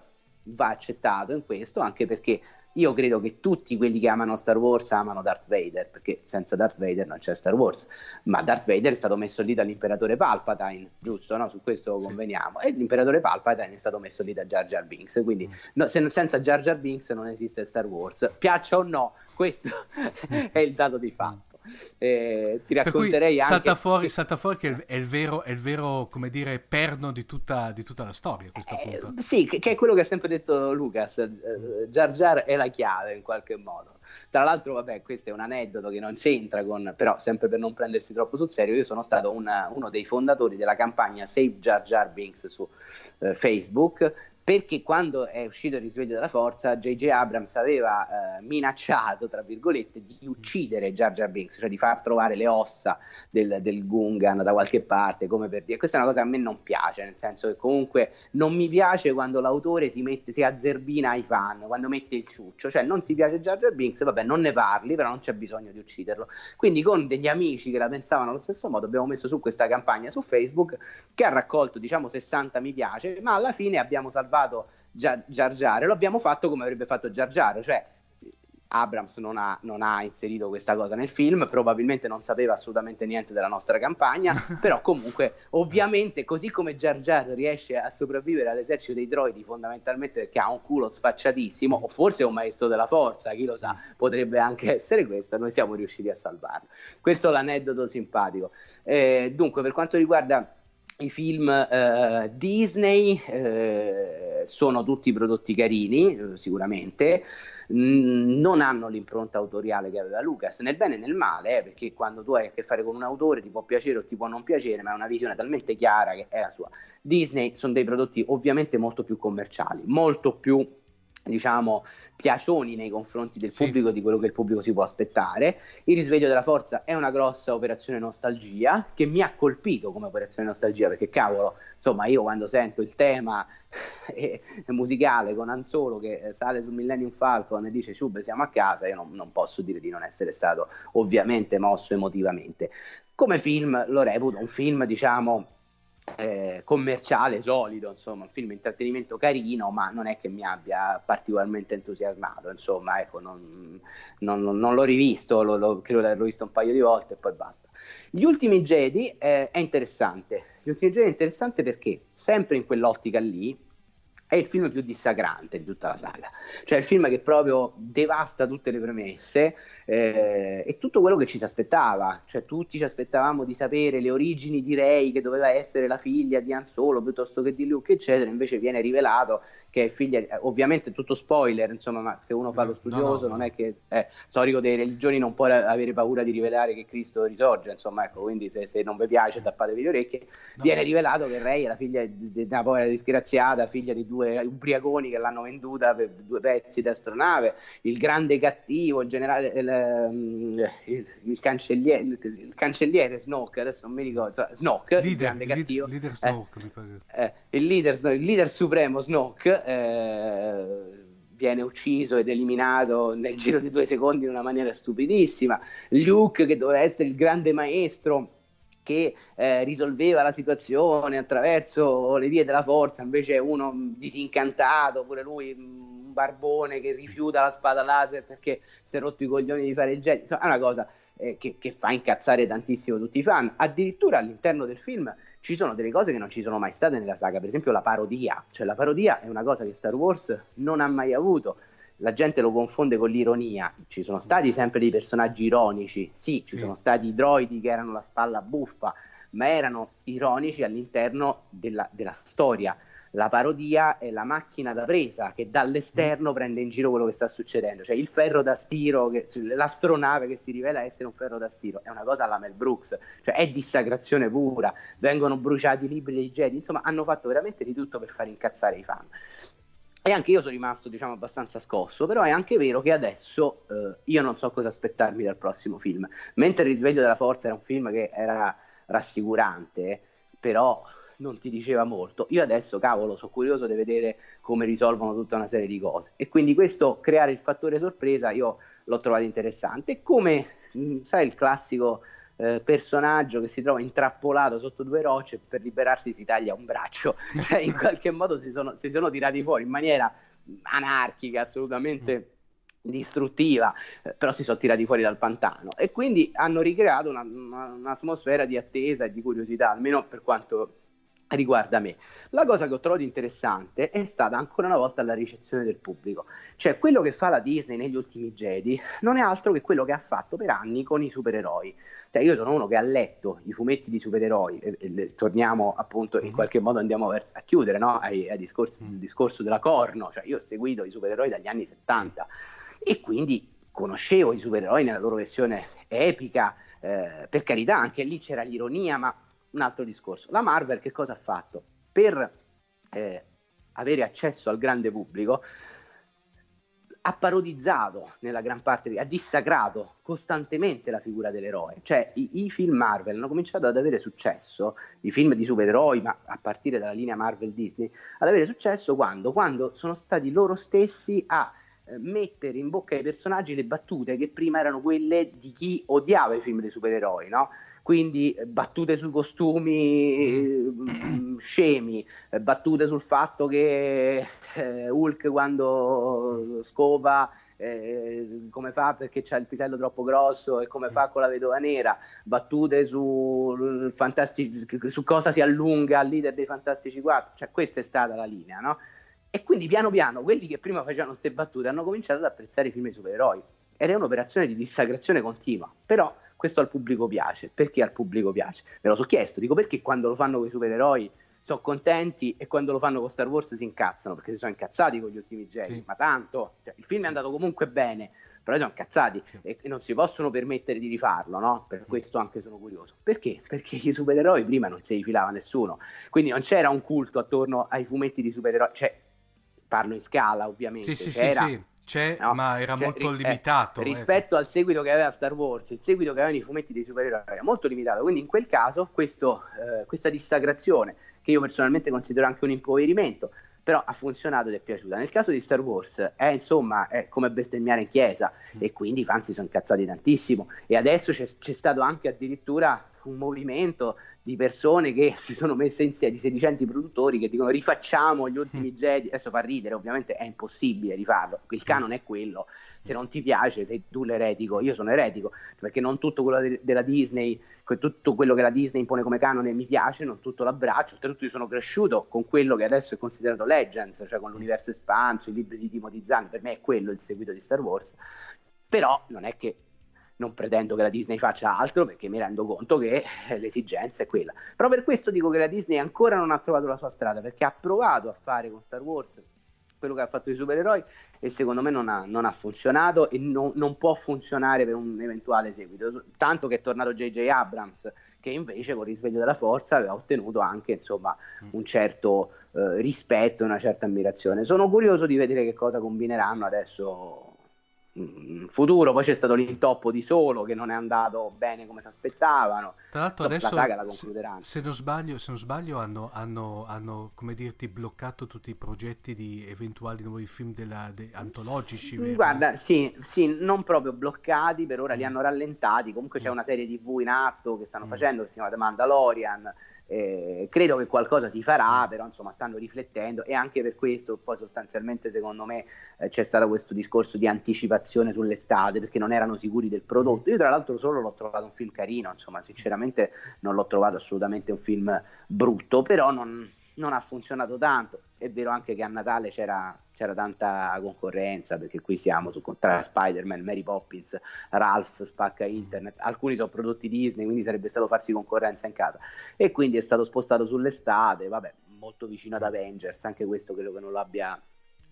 va accettato in questo anche perché io credo che tutti quelli che amano Star Wars amano Darth Vader perché senza Darth Vader non c'è Star Wars ma Darth Vader è stato messo lì dall'imperatore Palpatine giusto no? su questo Sì. conveniamo e l'imperatore Palpatine è stato messo lì da Jar Jar Binks quindi Mm. no, se- senza Jar Jar Binks non esiste Star Wars piaccia o no questo *laughs* è il dato di fatto Eh, ti racconterei anche salta fuori, salta fuori che è il, vero, è il vero, come dire, perno di tutta, di tutta la storia a questo Eh, punto. sì, che, che è quello che ha sempre detto Lucas, eh, Jar Jar è la chiave in qualche modo. Tra l'altro, vabbè, questo è un aneddoto che non c'entra con, però sempre per non prendersi troppo sul serio, io sono stato una- uno dei fondatori della campagna Save Jar Jar Binks su eh, Facebook. Perché quando è uscito il risveglio della forza, J.J. Abrams aveva eh, minacciato, tra virgolette, di uccidere Jar Jar Binks, cioè di far trovare le ossa del, del Gungan da qualche parte, come per dire. Questa è una cosa che a me non piace, nel senso che comunque non mi piace quando l'autore si, mette, si azzerbina ai fan, quando mette il ciuccio, cioè non ti piace Jar Jar Binks, vabbè non ne parli, però non c'è bisogno di ucciderlo. Quindi con degli amici che la pensavano allo stesso modo abbiamo messo su questa campagna su Facebook che ha raccolto diciamo 60 mi piace, ma alla fine abbiamo salvato Jar Jar, Jar e lo abbiamo fatto come avrebbe fatto Jar, cioè Abrams non ha, non ha inserito questa cosa nel film, probabilmente non sapeva assolutamente niente della nostra campagna, *laughs* però comunque ovviamente così come Jar Jar riesce a sopravvivere all'esercito dei droidi fondamentalmente perché ha un culo sfacciatissimo o forse è un maestro della forza, chi lo sa, potrebbe anche essere questo, noi siamo riusciti a salvarlo. Questo è l'aneddoto simpatico. Eh, dunque per quanto riguarda i film eh, Disney eh, sono tutti prodotti carini, eh, sicuramente, non hanno l'impronta autoriale che aveva Lucas, nel bene e nel male, eh, perché quando tu hai a che fare con un autore ti può piacere o ti può non piacere, ma è una visione talmente chiara che è la sua. Disney sono dei prodotti ovviamente molto più commerciali, molto più diciamo piacioni nei confronti del Sì. pubblico di quello che il pubblico si può aspettare. Il risveglio della forza è una grossa operazione nostalgia che mi ha colpito come operazione nostalgia perché cavolo, insomma, io quando sento il tema *laughs* eh, musicale con Anzolo che eh, sale su Millennium Falcon e dice Ciube siamo a casa, io non, non posso dire di non essere stato ovviamente mosso emotivamente. Come film lo reputo un film, diciamo, eh, commerciale solido, insomma, un film intrattenimento carino, ma non è che mi abbia particolarmente entusiasmato, insomma, ecco, non, non- non- l'ho rivisto, lo- lo- credo di averlo visto un paio di volte e poi basta. Gli ultimi Jedi eh, è interessante, gli ultimi Jedi è interessante perché sempre in quell'ottica lì è il film più dissacrante di tutta la saga, cioè il film che proprio devasta tutte le premesse eh, e tutto quello che ci si aspettava, cioè tutti ci aspettavamo di sapere le origini di Rey che doveva essere la figlia di Han Solo piuttosto che di Luke eccetera, invece viene rivelato che è figlia, eh, ovviamente tutto spoiler insomma, ma se uno fa lo no, studioso no, non no. è che è storico delle religioni non può avere paura di rivelare che Cristo risorge, insomma ecco, quindi se, se non vi piace tappatevi le orecchie, viene rivelato che Rey è la figlia di di una povera disgraziata, figlia di due ubriaconi che l'hanno venduta per due pezzi di astronave, il grande cattivo, il generale, il, ehm, il- il cancelliere, il, il cancelliere Snoke, adesso non mi ricordo, insomma, Snoke, il Leader, grande leader, cattivo, leader eh, Snoke, eh, il, leader, il leader supremo Snoke eh, viene ucciso ed eliminato nel giro di due secondi in una maniera stupidissima. Luke, che doveva essere il grande maestro che eh, risolveva la situazione attraverso le vie della forza, invece uno disincantato, pure lui un barbone che rifiuta la spada laser perché si è rotto i coglioni di fare il Jedi. Insomma, è una cosa eh, che, che fa incazzare tantissimo tutti i fan. Addirittura all'interno del film ci sono delle cose che non ci sono mai state nella saga, per esempio la parodia, cioè la parodia è una cosa che Star Wars non ha mai avuto. La gente lo confonde con l'ironia. Ci sono stati sempre dei personaggi ironici, sì, ci Sì. sono stati i droidi che erano la spalla buffa, ma erano ironici all'interno della, della storia. La parodia è la macchina da presa che dall'esterno prende in giro quello che sta succedendo, cioè il ferro da stiro, che- l'astronave che si rivela essere un ferro da stiro, è una cosa alla Mel Brooks, cioè è dissacrazione pura, vengono bruciati i libri dei Jedi, insomma hanno fatto veramente di tutto per far incazzare i fan. E anche io sono rimasto, diciamo, abbastanza scosso, però è anche vero che adesso eh, io non so cosa aspettarmi dal prossimo film. Mentre Il risveglio della forza era un film che era rassicurante, però non ti diceva molto. Io adesso, cavolo, sono curioso di vedere come risolvono tutta una serie di cose. E quindi questo, creare il fattore sorpresa, io l'ho trovato interessante. Come, mh, sai, il classico eh, personaggio che si trova intrappolato sotto due rocce per liberarsi si taglia un braccio, *laughs* cioè in qualche modo si sono, si sono tirati fuori in maniera anarchica, assolutamente distruttiva, eh, però si sono tirati fuori dal pantano e quindi hanno ricreato una- una- un'atmosfera di attesa e di curiosità, almeno per quanto riguarda me. La cosa che ho trovato interessante è stata ancora una volta la ricezione del pubblico, cioè quello che fa la Disney negli ultimi Jedi non è altro che quello che ha fatto per anni con i supereroi. Cioè, io sono uno che ha letto i fumetti di supereroi, e, e le- torniamo appunto in qualche modo andiamo verso, a chiudere no? ai, ai discorsi, il discorso della corno, cioè io ho seguito i supereroi dagli anni 70 e quindi conoscevo i supereroi nella loro versione epica, eh, per carità anche lì c'era l'ironia, ma un altro discorso. La Marvel che cosa ha fatto? Per eh, avere accesso al grande pubblico ha parodizzato nella gran parte, ha dissacrato costantemente la figura dell'eroe. Cioè i, i film Marvel hanno cominciato ad avere successo, i film di supereroi, ma a partire dalla linea Marvel Disney, ad avere successo quando? Quando sono stati loro stessi a eh, mettere in bocca ai personaggi le battute che prima erano quelle di chi odiava i film dei supereroi, no? Quindi eh, battute sui costumi eh, mm, scemi, eh, battute sul fatto che eh, Hulk quando scopa eh, come fa perché c'ha il pisello troppo grosso e come fa con la vedova nera, battute su, fantastici, su cosa si allunga il leader dei Fantastici 4, cioè questa è stata la linea, no? E quindi piano piano quelli che prima facevano queste battute hanno cominciato ad apprezzare i film di supereroi. Ed è un'operazione di dissacrazione continua, però questo al pubblico piace, perché al pubblico piace? Me lo so chiesto, dico perché quando lo fanno con i supereroi sono contenti e quando lo fanno con Star Wars si incazzano, perché si sono incazzati con gli ultimi Jedi, Sì. ma tanto, cioè, il film è andato comunque bene, però si sono incazzati Sì. e, non si possono permettere di rifarlo, no? Per questo anche sono curioso. Perché? Perché i supereroi prima non si rifilava nessuno, quindi non c'era un culto attorno ai fumetti di supereroi, cioè parlo in scala ovviamente, sì, c'era sì, c'è, no? ma era Cioè, molto eh, limitato. ecco. rispetto al seguito che aveva Star Wars, il seguito che avevano i fumetti dei supereroi era molto limitato. Quindi, in quel caso, questo, eh, questa dissacrazione, che io personalmente considero anche un impoverimento, però ha funzionato ed è piaciuta. Nel caso di Star Wars, è insomma è come bestemmiare in chiesa, Mm. e quindi i fan si sono incazzati tantissimo. E adesso c'è, c'è stato anche addirittura un movimento di persone che si sono messe insieme, di sedicenti produttori che dicono rifacciamo gli ultimi Mm. Jedi. Adesso fa ridere, ovviamente è impossibile rifarlo. Il canone è quello. Se non ti piace, sei tu l'eretico. Io sono eretico perché non tutto quello de- della Disney, tutto quello che la Disney impone come canone mi piace, non tutto l'abbraccio. Oltretutto, io sono cresciuto con quello che adesso è considerato Legends, cioè con l'universo espanso, i libri di Timothy Zahn. Per me è quello il seguito di Star Wars. Però non è che non pretendo che la Disney faccia altro perché mi rendo conto che eh, l'esigenza è quella. Però per questo dico che la Disney ancora non ha trovato la sua strada perché ha provato a fare con Star Wars quello che ha fatto i supereroi e secondo me non ha, non ha funzionato e non, non può funzionare per un eventuale seguito. Tanto che è tornato J.J. Abrams che invece con il risveglio della forza aveva ottenuto anche insomma un certo eh, rispetto e una certa ammirazione. Sono curioso di vedere che cosa combineranno adesso mm, futuro. Poi c'è stato l'intoppo di Solo che non è andato bene come si aspettavano. Tra l'altro adesso, la saga la se, concluderanno. se non sbaglio, se non sbaglio hanno, hanno, hanno, come dirti, bloccato tutti i progetti di eventuali nuovi film della, de- antologici. vero? Guarda, sì, sì, non proprio bloccati, per ora li Mm. hanno rallentati. Comunque c'è Mm. una serie TV in atto che stanno Mm. facendo che si chiama The Mandalorian. Eh, credo che qualcosa si farà, però insomma stanno riflettendo e anche per questo poi sostanzialmente secondo me eh, c'è stato questo discorso di anticipazione sull'estate perché non erano sicuri del prodotto. Io tra l'altro solo l'ho trovato un film carino, insomma sinceramente non l'ho trovato assolutamente un film brutto, però non, non ha funzionato tanto. È vero anche che a Natale c'era, c'era tanta concorrenza perché qui siamo su, tra Spider-Man, Mary Poppins, Ralph, Spacca Internet, alcuni sono prodotti Disney, quindi sarebbe stato farsi concorrenza in casa. E quindi è stato spostato sull'estate, vabbè, molto vicino ad Avengers, anche questo credo che non l'abbia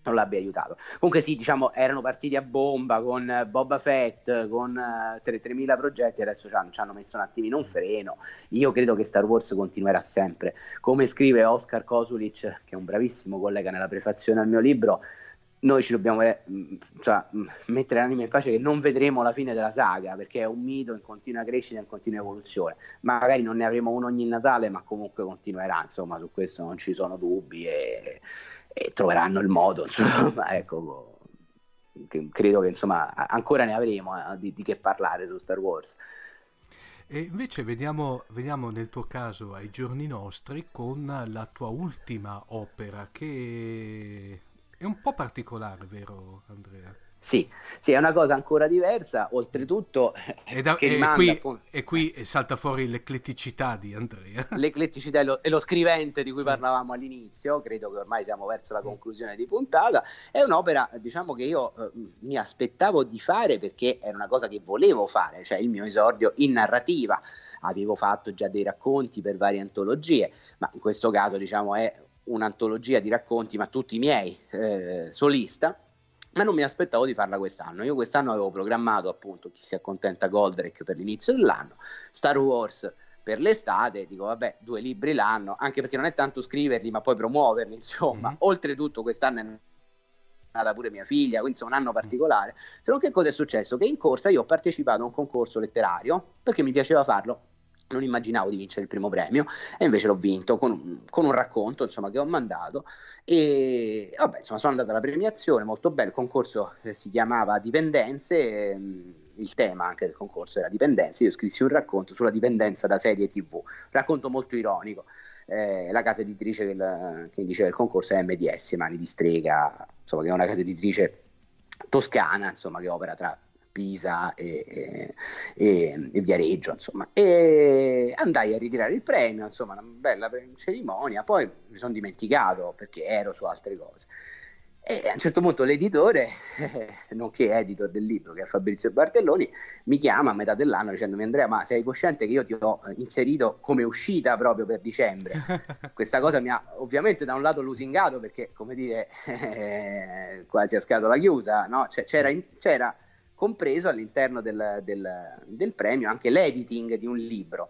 non l'abbia aiutato. Comunque sì, diciamo, erano partiti a bomba con eh, Boba Fett, con eh, 3- 3000 progetti, adesso ci hanno, ci hanno messo un attimino un freno. Io credo che Star Wars continuerà sempre. Come scrive Oscar Kosulic, che è un bravissimo collega nella prefazione al mio libro, noi ci dobbiamo eh, mh, cioè, mh, mettere l'anima in pace che non vedremo la fine della saga, perché è un mito in continua crescita e in continua evoluzione. Magari non ne avremo uno ogni Natale, ma comunque continuerà, insomma, su questo non ci sono dubbi e, e troveranno il modo, *laughs* insomma, ecco, credo che insomma ancora ne avremo eh, di, di che parlare su Star Wars. E invece veniamo, veniamo nel tuo caso ai giorni nostri con la tua ultima opera che è un po' particolare, vero Andrea? Sì, sì, è una cosa ancora diversa, oltretutto E, da- e rimanda qui, e qui salta fuori l'ecletticità di Andrea. *laughs* l'ecletticità e lo, e lo scrivente di cui parlavamo all'inizio, credo che ormai siamo verso la conclusione di puntata, è un'opera diciamo che io eh, mi aspettavo di fare perché era una cosa che volevo fare, cioè il mio esordio in narrativa, avevo fatto già dei racconti per varie antologie, ma in questo caso diciamo è un'antologia di racconti, ma tutti miei, eh, solista, ma non mi aspettavo di farla quest'anno. Io quest'anno avevo programmato appunto chi si accontenta Goldrake per l'inizio dell'anno, Star Wars per l'estate, dico vabbè, due libri l'anno, anche perché non è tanto scriverli, ma poi promuoverli, *laughs* insomma. Mhm. Oltretutto quest'anno è nata pure mia figlia, quindi insomma un anno particolare. Se no che cosa è successo? Che in corsa io ho partecipato a un concorso letterario perché mi piaceva farlo. Non immaginavo di vincere il primo premio e invece l'ho vinto con un, con un racconto insomma, che ho mandato e vabbè, insomma, sono andato alla premiazione, molto bello. Il concorso eh, si chiamava Dipendenze, ehm, il tema anche del concorso era Dipendenze. Io scrissi un racconto sulla dipendenza da serie TV, racconto molto ironico. Eh, la casa editrice che, che diceva il concorso è MDS, Mani di Strega, insomma, che è una casa editrice toscana, insomma, che opera tra Pisa e, e- e- Viareggio, insomma. E andai a ritirare il premio, insomma, una bella cerimonia, poi mi sono dimenticato perché ero su altre cose. E a un certo punto l'editore, *laughs* nonché editor del libro, che è Fabrizio Bartelloni, mi chiama a metà dell'anno dicendomi Andrea, ma sei cosciente che io ti ho eh, inserito come uscita proprio per dicembre? *laughs* Questa cosa mi ha ovviamente da un lato lusingato perché, come dire, *laughs* quasi a scatola chiusa, no? Cioè, c'era, c'era compreso all'interno del, del- del premio anche l'editing di un libro,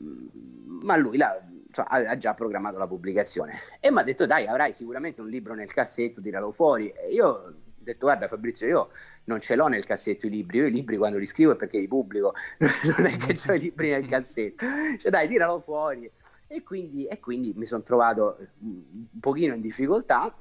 Mm, ma lui l'ha- cioè, aveva già programmato la pubblicazione. E mi ha detto dai avrai sicuramente un libro nel cassetto, tiralo fuori. E io ho detto guarda Fabrizio io non ce l'ho nel cassetto i libri, io i libri quando li scrivo è perché li pubblico, *laughs* non è che ho i libri nel cassetto, cioè dai tiralo fuori. E quindi, e quindi mi sono trovato mm, un pochino in difficoltà,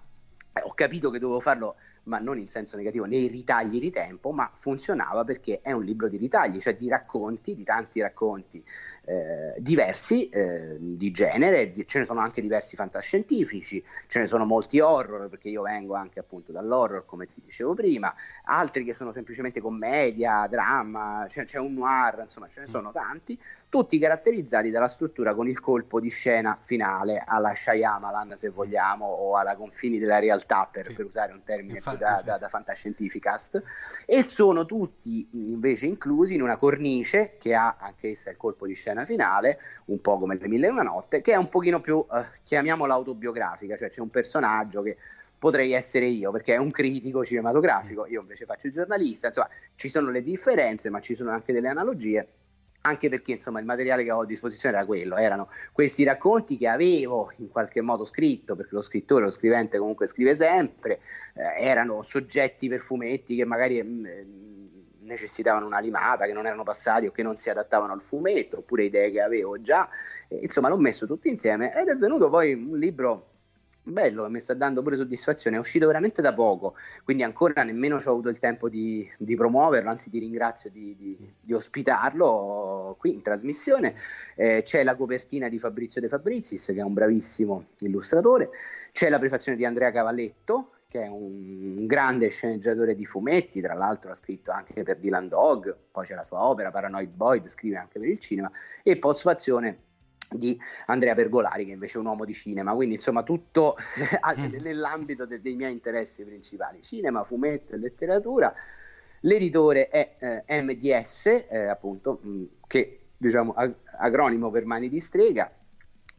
Eh, ho capito che dovevo farlo ma non in senso negativo, nei ritagli di tempo, ma funzionava perché è un libro di ritagli, cioè di racconti, di tanti racconti eh, diversi eh, di genere, di- ce ne sono anche diversi fantascientifici, ce ne sono molti horror, perché io vengo anche appunto dall'horror, come ti dicevo prima, altri che sono semplicemente commedia, dramma, c'è, c'è un noir, insomma ce ne sono tanti, tutti caratterizzati dalla struttura con il colpo di scena finale alla Shyamalan se vogliamo o alla confini della realtà per, Sì. per usare un termine Infatti, più da, sì. da, da fantascientificast e sono tutti invece inclusi in una cornice che ha anch'essa il colpo di scena finale un po' come le mille e una notte che è un pochino più eh, chiamiamola autobiografica cioè c'è un personaggio che potrei essere io perché è un critico cinematografico io invece faccio il giornalista insomma ci sono le differenze ma ci sono anche delle analogie anche perché insomma il materiale che avevo a disposizione era quello, erano questi racconti che avevo in qualche modo scritto, perché lo scrittore, lo scrivente comunque scrive sempre, eh, erano soggetti per fumetti che magari mm, eh, necessitavano una limata, che non erano passati o che non si adattavano al fumetto, oppure idee che avevo già, Eh, insomma l'ho messo tutti insieme ed è venuto poi un libro bello che mi sta dando pure soddisfazione, è uscito veramente da poco, quindi ancora nemmeno ho avuto il tempo di, di promuoverlo, anzi ti ringrazio di, di- di ospitarlo qui in trasmissione. Eh, c'è la copertina di Fabrizio De Fabrizis, che è un bravissimo illustratore, c'è la prefazione di Andrea Cavalletto, che è un grande sceneggiatore di fumetti, tra l'altro ha scritto anche per Dylan Dog, poi c'è la sua opera Paranoid Boyd, scrive anche per il cinema, e postfazione di Andrea Pergolari che invece è un uomo di cinema, quindi insomma tutto *laughs* nell'ambito de- dei miei interessi principali, cinema, fumetto e letteratura. L'editore è eh, MDS, eh, appunto, mh, che diciamo ag- acronimo per Mani di Strega,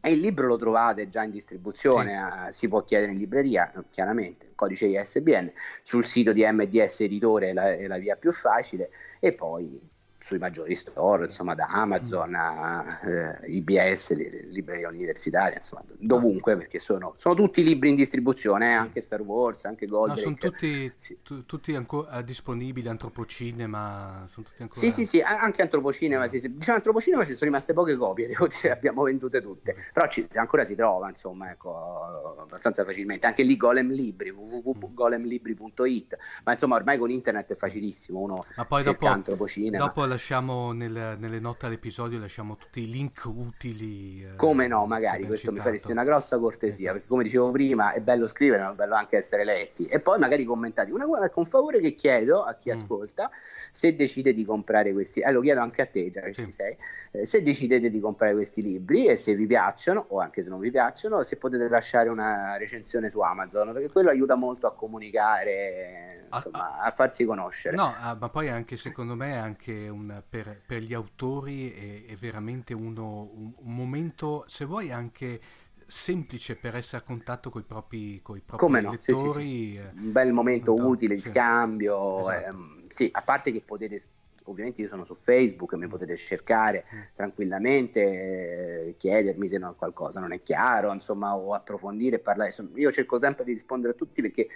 e il libro lo trovate già in distribuzione, eh, si può chiedere in libreria, eh, chiaramente, codice ISBN, sul sito di MDS Editore è la, è la via più facile, e poi sui maggiori store, insomma da Amazon a eh, IBS, libreria universitaria, insomma dovunque, perché sono, sono tutti libri in distribuzione, eh, anche Star Wars, anche No, Goldrake. sono tutti, Sì. tu- tutti ancora disponibili, Antropocinema, sono tutti ancora... Sì, sì, sì, anche Antropocinema, sì, sì. Diciamo Antropocinema ci sono rimaste poche copie, devo dire, abbiamo vendute tutte, però ci- ancora si trova, insomma, ecco, abbastanza facilmente. Anche lì Golem Libri, www.golemlibri.it, ma insomma ormai con internet è facilissimo, uno Ma poi dopo, Antropocinema. dopo lasciamo nel- nelle note all'episodio lasciamo tutti i link utili. eh, Come no, magari questo mi citato. faresti una grossa cortesia, Ecco. perché come dicevo prima è bello scrivere, ma è bello anche essere letti e poi magari commentati. Una cosa, ecco, un favore che chiedo a chi Mm. ascolta, se decide di comprare questi, eh, lo chiedo anche a te già che Sì. ci sei, eh, se decidete di comprare questi libri e se vi piacciono o anche se non vi piacciono, se potete lasciare una recensione su Amazon, perché quello aiuta molto a comunicare, insomma, a farsi conoscere. No, ah, ma poi anche secondo me anche un, per, per gli autori è, è veramente uno, un, un momento, se vuoi anche semplice per essere a contatto con i propri, coi propri Come no, sì, sì, eh, un bel momento no, utile di sì. scambio. Esatto. ehm, sì, a parte che potete, ovviamente io sono su Facebook, mi potete cercare Mm. tranquillamente, eh, chiedermi se no- qualcosa non è chiaro, insomma, o approfondire parlare. Insomma, io cerco sempre di rispondere a tutti perché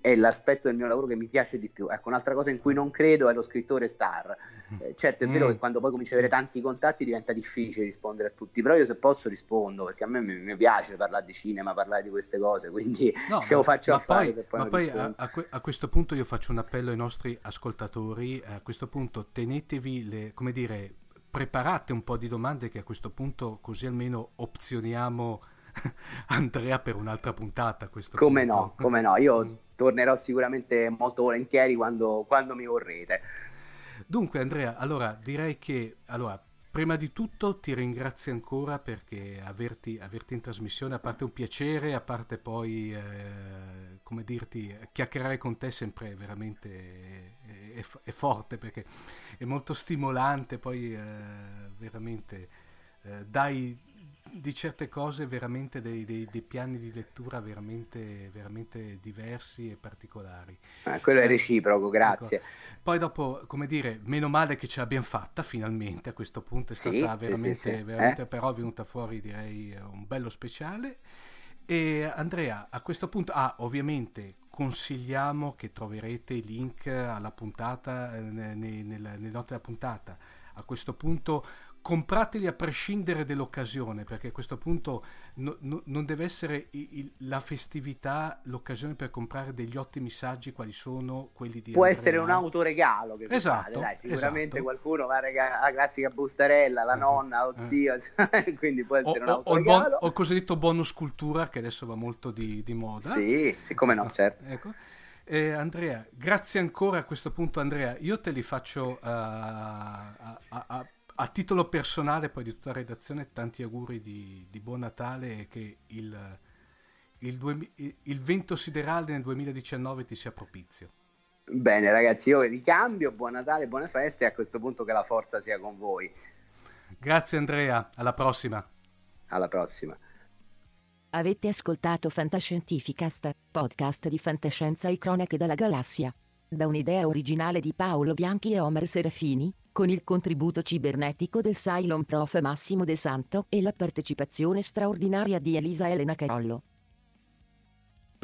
è l'aspetto del mio lavoro che mi piace di più. Ecco, un'altra cosa in cui non credo è lo scrittore star. Eh, certo, è vero Mm. che quando poi cominci ad avere tanti contatti diventa difficile rispondere a tutti, però io se posso rispondo perché a me mi, mi piace parlare di cinema, parlare di queste cose, quindi No, *laughs* che lo faccio a fare poi, se poi ma poi a, a que- a questo punto io faccio un appello ai nostri ascoltatori, a questo punto tenetevi le, come dire, preparate un po' di domande che a questo punto così almeno opzioniamo *laughs* Andrea per un'altra puntata a Come punto. no, come no, io *laughs* tornerò sicuramente molto volentieri quando, quando mi vorrete. Dunque Andrea, allora direi che allora, prima di tutto ti ringrazio ancora perché averti, averti in trasmissione, a parte un piacere, a parte poi, eh, come dirti, chiacchierare con te sempre veramente è, è- è forte perché è molto stimolante, poi eh, veramente eh, dai di certe cose veramente dei, dei- dei piani di lettura veramente, veramente diversi e particolari. Eh, quello è Eh, reciproco, grazie. Ecco. Poi dopo, come dire, meno male che ce l'abbiamo fatta finalmente a questo punto, è stata sì, veramente, sì, sì. veramente Eh? però è venuta fuori direi un bello speciale. E Andrea, a questo punto, ah, ovviamente consigliamo che troverete i link alla puntata, eh, ne- ne- nella- nelle note della puntata. A questo punto comprateli a prescindere dall'occasione, perché a questo punto no- no- non deve essere i- il- la festività l'occasione per comprare degli ottimi saggi quali sono quelli di Può Andrea. essere un autoregalo che Esatto, fate, dai, sicuramente esatto. qualcuno va a regalare la classica bustarella, la Eh, nonna, lo eh. zio, *laughs* quindi può o, essere un o- o il, bon- autoregalo. o il cosiddetto bonus cultura che adesso va molto di, di moda. Sì, sì, come no, certo. Ecco. Eh, Andrea, grazie ancora a questo punto Andrea, io te li faccio eh, a, a- a- a titolo personale, poi di tutta la redazione, tanti auguri di, di buon Natale e che il, il, duemi- il vento siderale nel 2019 ti sia propizio. Bene ragazzi, io ricambio, buon Natale, buone feste e a questo punto che la forza sia con voi. Grazie Andrea, alla prossima. Alla prossima. Avete ascoltato Fantascientificast, podcast di fantascienza e cronache dalla galassia. Da un'idea originale di Paolo Bianchi e Omer Serafini, con il contributo cibernetico del Cylon Prof Massimo De Santo e la partecipazione straordinaria di Elisa Elena Carollo.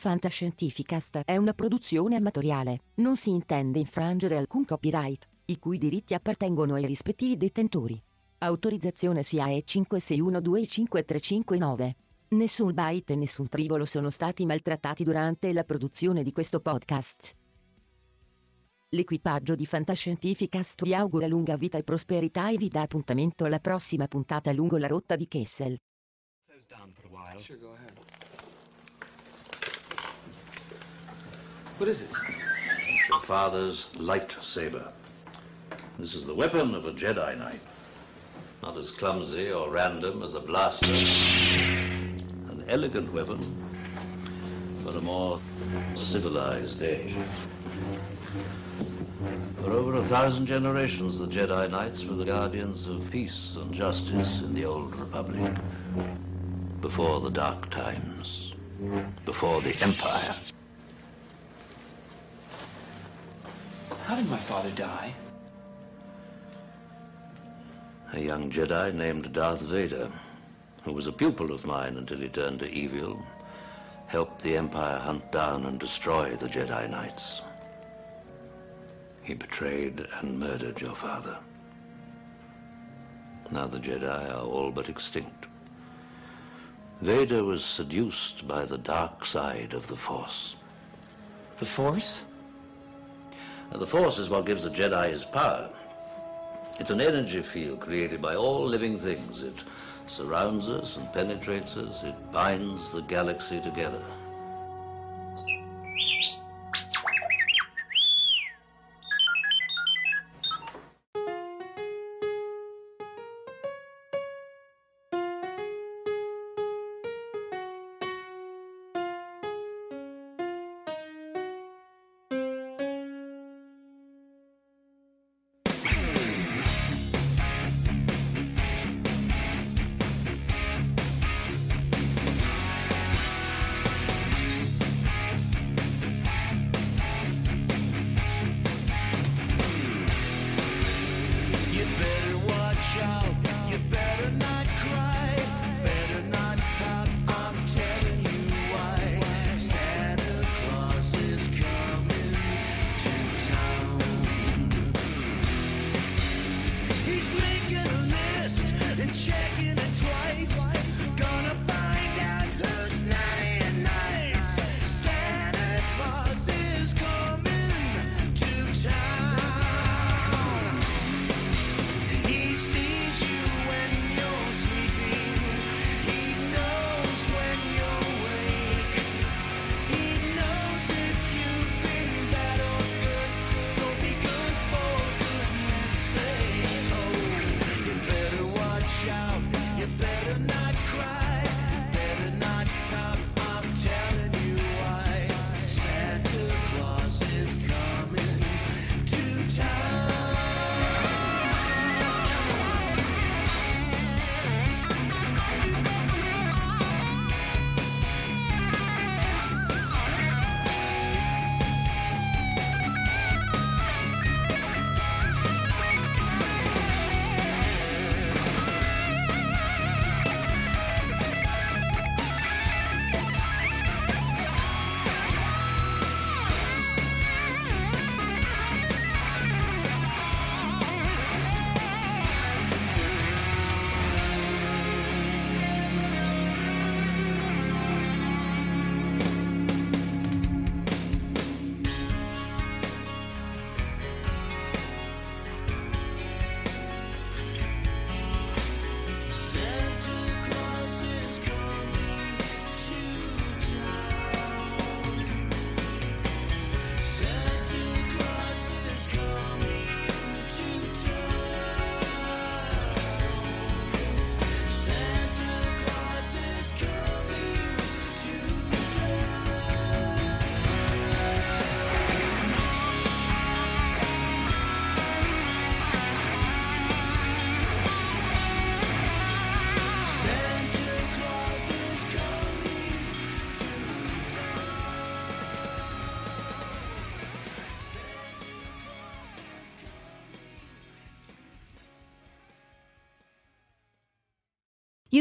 Fantascientificast è una produzione amatoriale, non si intende infrangere alcun copyright, i cui diritti appartengono ai rispettivi detentori. Autorizzazione SIAE 56125359. Nessun byte e nessun tribolo sono stati maltrattati durante la produzione di questo podcast. L'equipaggio di Fantascientificast vi augura lunga vita e prosperità e vi dà appuntamento alla prossima puntata lungo la rotta di Kessel. What is it? It's your father's lightsaber. This is the weapon of a Jedi Knight. Not as clumsy or random as a blaster. An elegant weapon for a more civilized age. For over a thousand generations, the Jedi Knights were the guardians of peace and justice in the Old Republic. Before the Dark Times. Before the Empire. How did my father die? a young Jedi named Darth Vader, who was a pupil of mine until he turned to evil, helped the Empire hunt down and destroy the Jedi Knights. He betrayed and murdered your father. Now the Jedi are all but extinct. Vader was seduced by the dark side of the Force. The Force? The Force is what gives the Jedi his power. It's an energy field created by all living things. It surrounds us and penetrates us. It binds the galaxy together.